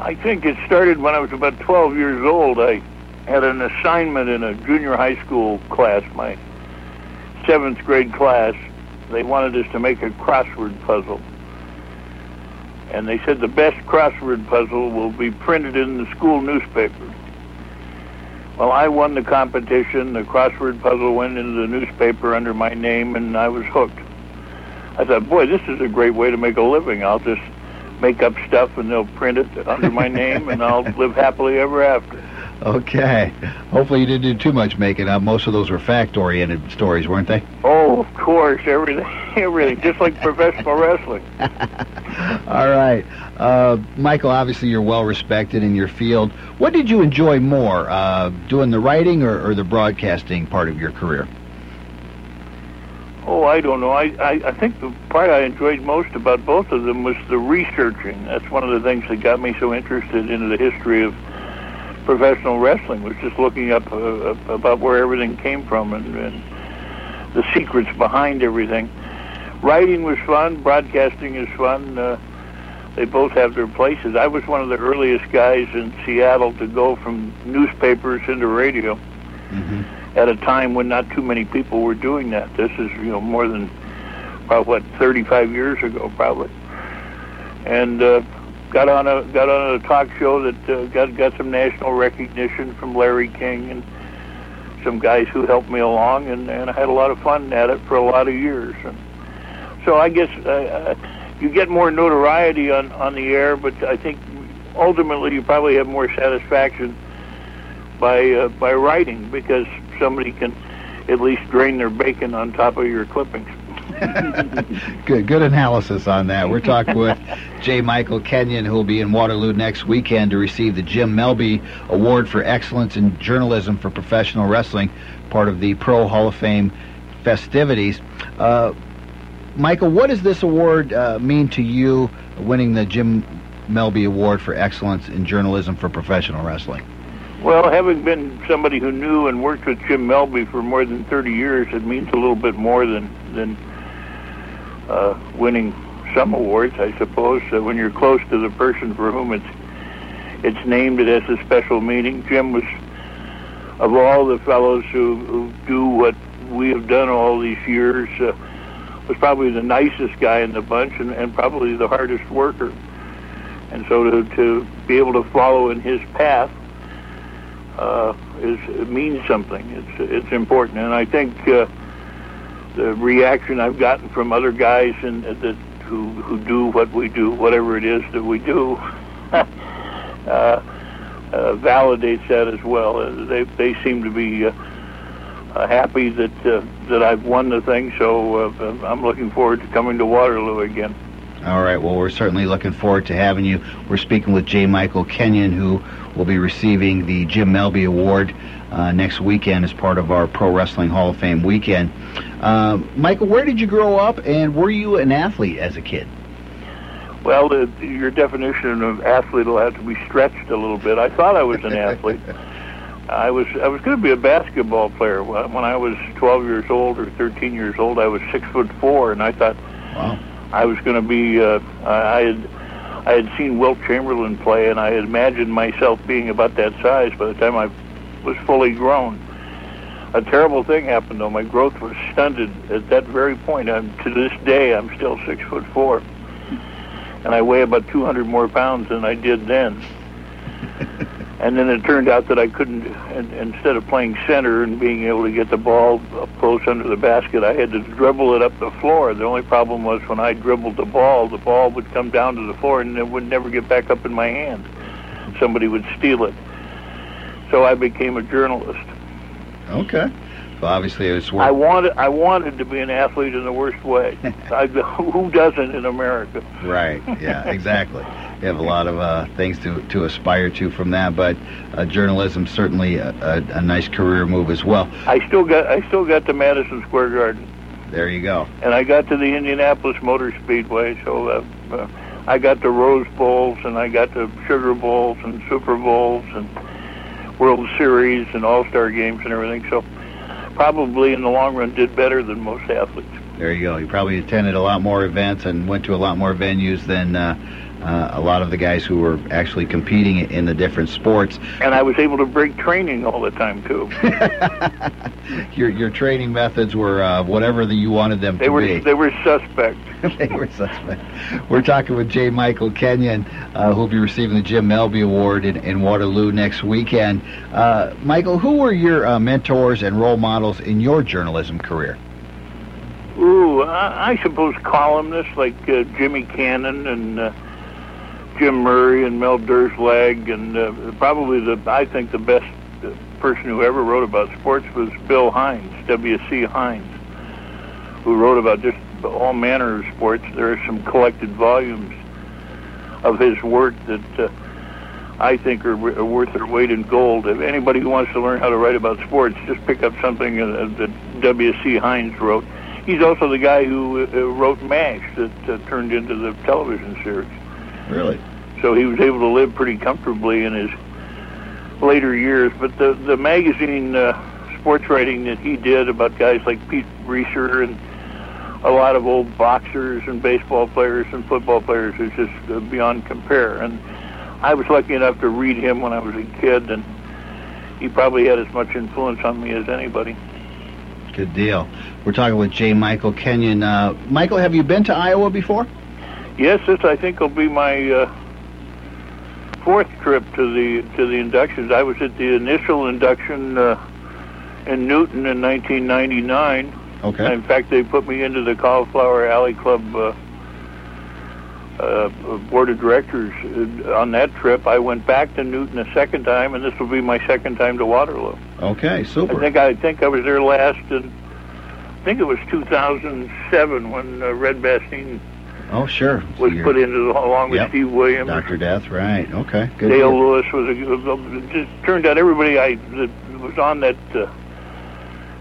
I think it started when I was about 12 years old. I had an assignment in a junior high school class, my seventh grade class. They wanted us to make a crossword puzzle. and they said the best crossword puzzle will be printed in the school newspaper. Well, I won the competition. The crossword puzzle went into the newspaper under my name, and I was hooked. I thought, boy, this is a great way to make a living. I'll just make up stuff, and they'll print it under my name, and I'll live happily ever after. Okay. Hopefully you didn't do too much making up. Most of those were fact-oriented stories, weren't they? Oh, of course, everything, everything, just like professional wrestling. All right. Uh, Michael, obviously you're well respected in your field. What did you enjoy more, uh, doing the writing or, or the broadcasting part of your career? Oh, I don't know. I, I, I think the part I enjoyed most about both of them was the researching. That's one of the things that got me so interested in the history of professional wrestling was just looking up uh, about where everything came from and, and the secrets behind everything. Writing was fun. Broadcasting is fun. Uh, they both have their places. I was one of the earliest guys in Seattle to go from newspapers into radio Mm-hmm. At a time when not too many people were doing that. This is, you know, more than about what 35 years ago, probably. And uh, got on a got on a talk show that uh, got got some national recognition from Larry King and some guys who helped me along, and, and I had a lot of fun at it for a lot of years. And so I guess uh, uh, you get more notoriety on on the air, but I think ultimately you probably have more satisfaction by uh, by writing because somebody can at least drain their bacon on top of your clippings. Good, good analysis on that. We're talking with J. Michael Kenyon, who will be in Waterloo next weekend to receive the Jim Melby Award for Excellence in Journalism for Professional Wrestling, part of the Pro Hall of Fame festivities. Uh, Michael, what does this award uh, mean to you, winning the Jim Melby Award for Excellence in Journalism for Professional Wrestling? Well, having been somebody who knew and worked with Jim Melby for more than 30 years, it means a little bit more than than uh, winning some awards, I suppose. Uh, when you're close to the person for whom it's it's named, it has a special meaning. Jim was, of all the fellows who, who do what we have done all these years, uh, was probably the nicest guy in the bunch and, and probably the hardest worker. And so to, to be able to follow in his path uh, is it means something. It's it's important, and I think uh, the reaction I've gotten from other guys and that who who do what we do, whatever it is that we do, uh, uh, validates that as well. Uh, they they seem to be. Uh, uh, happy that uh, that I've won the thing, so uh, I'm looking forward to coming to Waterloo again. All right. Well, we're certainly looking forward to having you. We're speaking with J. Michael Kenyon, who will be receiving the Jim Melby Award uh, next weekend as part of our Pro Wrestling Hall of Fame weekend. Uh, Michael, where did you grow up, and were you an athlete as a kid? Well, the, your definition of athlete will have to be stretched a little bit. I thought I was an athlete. I was I was going to be a basketball player when I was 12 years old or 13 years old. I was six foot four, and I thought wow. I was going to be. Uh, I had I had seen Wilt Chamberlain play, and I had imagined myself being about that size by the time I was fully grown. A terrible thing happened though. My growth was stunted at that very point. I'm, to this day, I'm still six foot four, and I weigh about 200 more pounds than I did then. And then it turned out that I couldn't, and, instead of playing center and being able to get the ball up close under the basket, I had to dribble it up the floor. The only problem was when I dribbled the ball, the ball would come down to the floor and it would never get back up in my hand. Somebody would steal it. So I became a journalist. Okay. So obviously it was. I wanted, I wanted to be an athlete in the worst way. I, who doesn't in America? Right. Yeah. Exactly. you have a lot of uh, things to, to aspire to from that, but uh, journalism certainly a, a, a, nice career move as well. I still got I still got to Madison Square Garden. There you go. And I got to the Indianapolis Motor Speedway, so uh, uh, I got the Rose Bowls and I got the Sugar Bowls and Super Bowls and World Series and All Star games and everything. So probably in the long run did better than most athletes. There you go. You probably attended a lot more events and went to a lot more venues than uh, uh, a lot of the guys who were actually competing in the different sports. And I was able to break training all the time too. Your your training methods were uh, whatever the, you wanted them They to were be. they were suspect. they were suspect. We're talking with J. Michael Kenyon, uh, who'll be receiving the Jim Melby Award in, in Waterloo next weekend. Uh, Michael, who were your uh, mentors and role models in your journalism career? Ooh, I, I suppose columnists like uh, Jimmy Cannon and uh, Jim Murray and Mel Durslag, and uh, probably the I think the best uh, person who ever wrote about sports was Bill Heinz, W.C. Heinz, who wrote about just all manner of sports. There are some collected volumes of his work that uh, I think are, are worth their weight in gold. If anybody who wants to learn how to write about sports, just pick up something uh, that W.C. Heinz wrote. He's also the guy who uh, wrote MASH that uh, turned into the television series. Really? So he was able to live pretty comfortably in his later years. But the the magazine uh, sports writing that he did about guys like Pete Reiser and a lot of old boxers and baseball players and football players is just uh, beyond compare. And I was lucky enough to read him when I was a kid, and he probably had as much influence on me as anybody. Good deal. We're talking with J. Michael Kenyon. Uh, Michael, have you been to Iowa before? Yes, this I think will be my uh, fourth trip to the to the inductions. I was at the initial induction uh, in Newton in 1999. Okay. In fact, they put me into the Cauliflower Alley Club uh, uh, board of directors uh, on that trip. I went back to Newton a second time, and this will be my second time to Waterloo. Okay, super. I think I think I was there last in I think it was 2007 when uh, Red Bastien Oh, sure. was put into the, along with Yep. Steve Williams. Dr. Death, right. Okay, good. Dale deal. Lewis was a. It just turned out everybody I that was on that uh,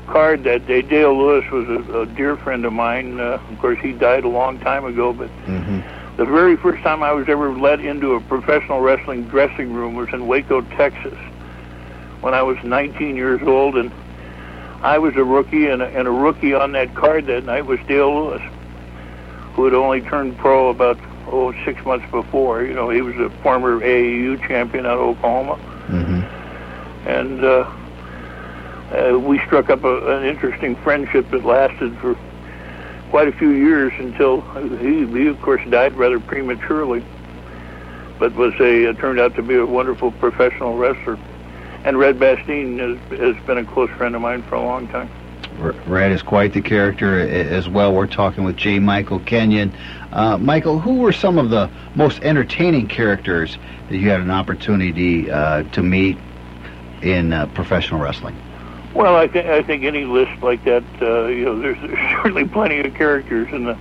card that day. Dale Lewis was a, a dear friend of mine. Uh, of course, he died a long time ago. But hmm the very first time I was ever let into a professional wrestling dressing room was in Waco, Texas, when I was 19 years old, and I was a rookie, and a, and a rookie on that card that night was Dale Lewis, who had only turned pro about oh six months before. You know, he was a former AAU champion out of Oklahoma, hmm and uh, uh, we struck up a, an interesting friendship that lasted for quite a few years until he, he of course, died rather prematurely, but was a uh, turned out to be a wonderful professional wrestler. And Red Bastien has, has been a close friend of mine for a long time. Red is quite the character as well. We're talking with J. Michael Kenyon. Uh, Michael, who were some of the most entertaining characters that you had an opportunity uh, to meet in uh, professional wrestling? Well, I think I think any list like that, uh, you know, there's, there's certainly plenty of characters in the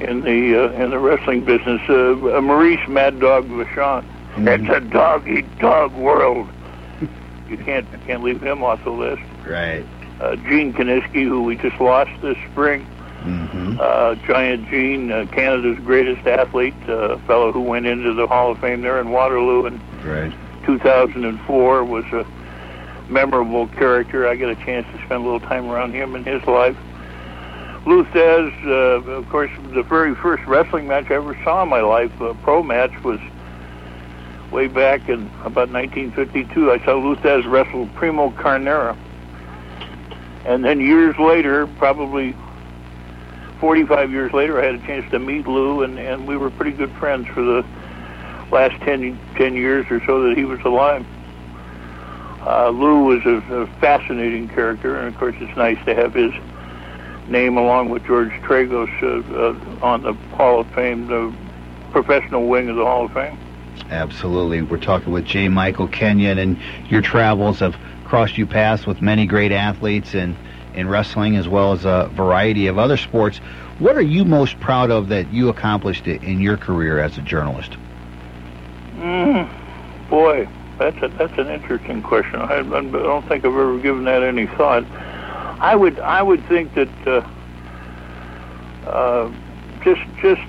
in the uh, in the wrestling business. Uh, uh, Maurice Mad Dog Vachon. It's a dog eat dog world. you can't can't leave him off the list. Right. Uh, Gene Kiniski, who we just lost this spring. Mm-hmm. Uh, Giant Gene, uh, Canada's greatest athlete, uh, fellow who went into the Hall of Fame there in Waterloo in Right. 2004 was a memorable character. I got a chance to spend a little time around him in his life. Lou Thesz, uh, of course, the very first wrestling match I ever saw in my life, a pro match, was way back in about 1952. I saw Lou Thesz wrestle Primo Carnera. And then years later, probably 45 years later, I had a chance to meet Lou, and, and we were pretty good friends for the last 10, 10 years or so that he was alive. Uh, Lou was a, a fascinating character, and of course, it's nice to have his name along with George Tragos uh, uh, on the Hall of Fame, the professional wing of the Hall of Fame. Absolutely. We're talking with J. Michael Kenyon, and your travels have crossed you paths with many great athletes in, in wrestling as well as a variety of other sports. What are you most proud of that you accomplished in your career as a journalist? Mm, boy, that's a, that's an interesting question. I, I don't think I've ever given that any thought. I would I would think that uh, uh, just just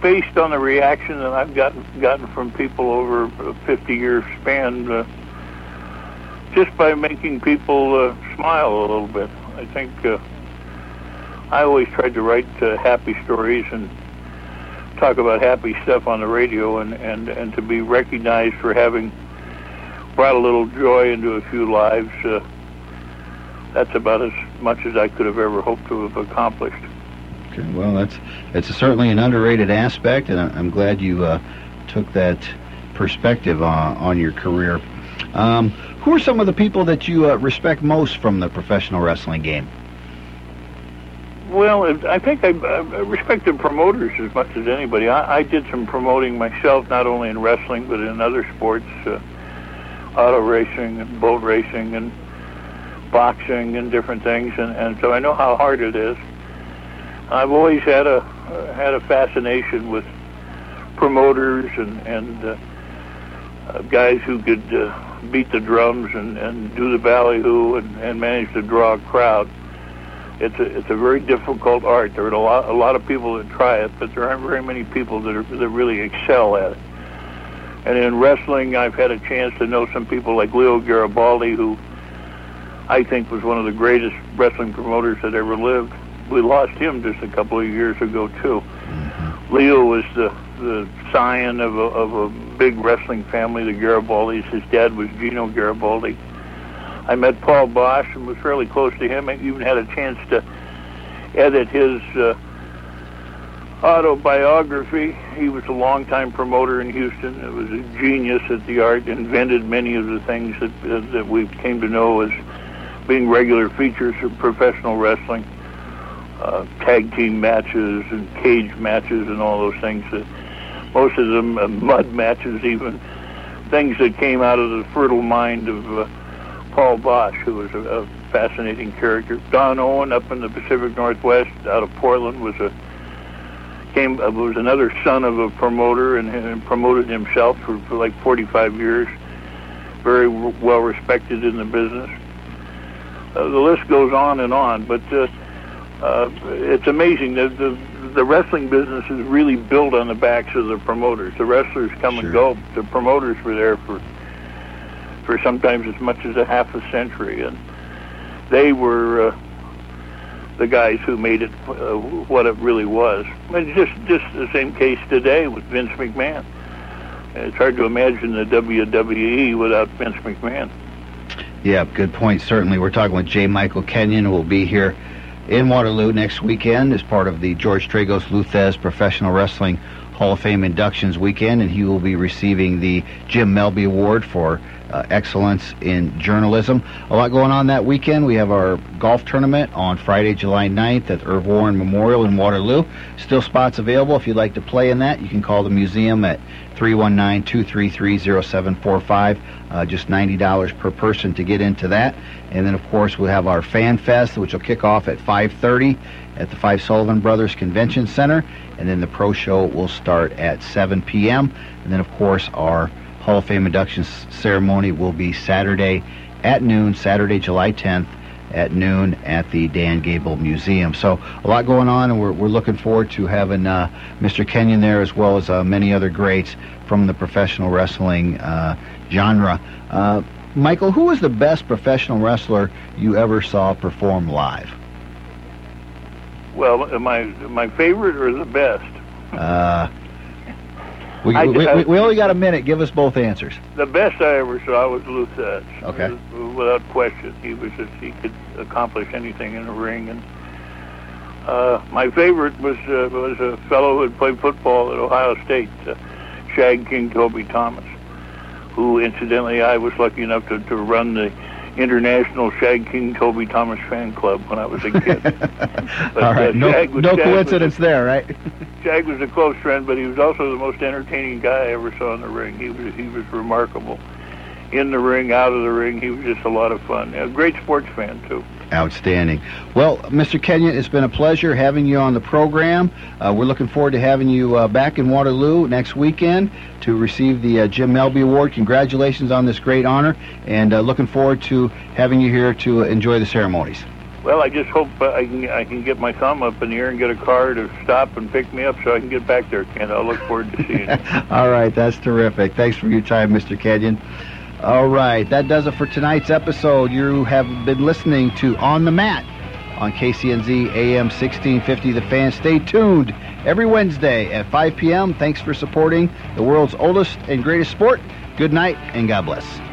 based on the reaction that I've gotten gotten from people over a 50 year span, uh, just by making people uh, smile a little bit. I think uh, I always tried to write uh, happy stories and talk about happy stuff on the radio and, and, and to be recognized for having brought a little joy into a few lives, uh, that's about as much as I could have ever hoped to have accomplished. Okay, well, that's it's certainly an underrated aspect, and I'm glad you uh, took that perspective on, on your career. Um, who are some of the people that you uh, respect most from the professional wrestling game? Well, I think I, I respect the promoters as much as anybody. I, I did some promoting myself, not only in wrestling but in other sports, uh, auto racing and boat racing and boxing and different things, and, and so I know how hard it is. I've always had a uh, had a fascination with promoters and and uh, uh, guys who could uh, beat the drums and, and do the ballyhoo and, and manage to draw a crowd. It's a it's a very difficult art. There are a lot a lot of people that try it, but there aren't very many people that are, that really excel at it. And in wrestling, I've had a chance to know some people like Leo Garibaldi, who I think was one of the greatest wrestling promoters that ever lived. We lost him just a couple of years ago too. Mm-hmm. Leo was the the scion of a, of a big wrestling family, the Garibaldis. His dad was Gino Garibaldi. I met Paul Boesch and was fairly close to him. I even had a chance to edit his uh, autobiography. He was a longtime promoter in Houston. It was a genius at the art. Invented many of the things that uh, that we came to know as being regular features of professional wrestling. Uh, tag team matches and cage matches and all those things. That most of them uh, mud matches, even things that came out of the fertile mind of uh, Paul Boesch, who was a, a fascinating character. Don Owen up in the Pacific Northwest, out of Portland, was a came uh, was another son of a promoter and, and promoted himself for, for like 45 years. Very w- well respected in the business. Uh, the list goes on and on, but uh, uh, it's amazing that the the wrestling business is really built on the backs of the promoters. The wrestlers come and go. The promoters were there for for sometimes as much as a half a century, and they were uh, the guys who made it uh, what it really was. And just just the same case today with Vince McMahon. It's hard to imagine the WWE without Vince McMahon. Yeah, good point. Certainly, we're talking with J. Michael Kenyon, who will be here in Waterloo next weekend as part of the George Tragos Lou Thesz Professional Wrestling Hall of Fame inductions weekend, and he will be receiving the Jim Melby Award for uh, excellence in journalism. A lot going on that weekend. We have our golf tournament on Friday, July 9th at Irv Warren Memorial in Waterloo. Still spots available. If you'd like to play in that, you can call the museum at 319-233-0745. Uh, just $90 per person to get into that. And then, of course, we'll have our Fan Fest, which will kick off at 5.30 at the Five Sullivan Brothers Convention Center. And then the pro show will start at 7 p.m. And then, of course, our Hall of Fame induction ceremony will be Saturday at noon, Saturday, July 10th at noon at the Dan Gable Museum. So a lot going on, and we're, we're looking forward to having uh, Mr. Kenyon there as well as uh, many other greats from the professional wrestling uh, genre. Michael, who was the best professional wrestler you ever saw perform live? Well, my my favorite or the best? Uh, we, I- we, we, we only got a minute. Give us both answers. The best I ever saw was Lou Thesz. Okay. Without question, he was just he could accomplish anything in the ring. And uh, my favorite was uh, was a fellow who had played football at Ohio State, uh, Shag King Toby Thomas, who incidentally I was lucky enough to, to run the International Shag King Toby Thomas fan club when I was a kid. But, All right, uh, no, Shag was- no Shag coincidence there, right? Jag was a close friend, but he was also the most entertaining guy I ever saw in the ring. He was he was remarkable. In the ring, out of the ring, he was just a lot of fun. A great sports fan too. Outstanding. Well, Mr. Kenyon, it's been a pleasure having you on the program. Uh, we're looking forward to having you uh, back in Waterloo next weekend to receive the uh, Jim Melby Award. Congratulations on this great honor, and uh, looking forward to having you here to enjoy the ceremonies. Well, I just hope uh, I can I can get my thumb up in the air and get a car to stop and pick me up so I can get back there, Kent. I'll look forward to seeing you. All right, that's terrific. Thanks for your time, Mr. Kenyon. All right, that does it for tonight's episode. You have been listening to On the Mat on KCNZ AM 1650 The fans Stay tuned every Wednesday at 5 p.m. Thanks for supporting the world's oldest and greatest sport. Good night and God bless.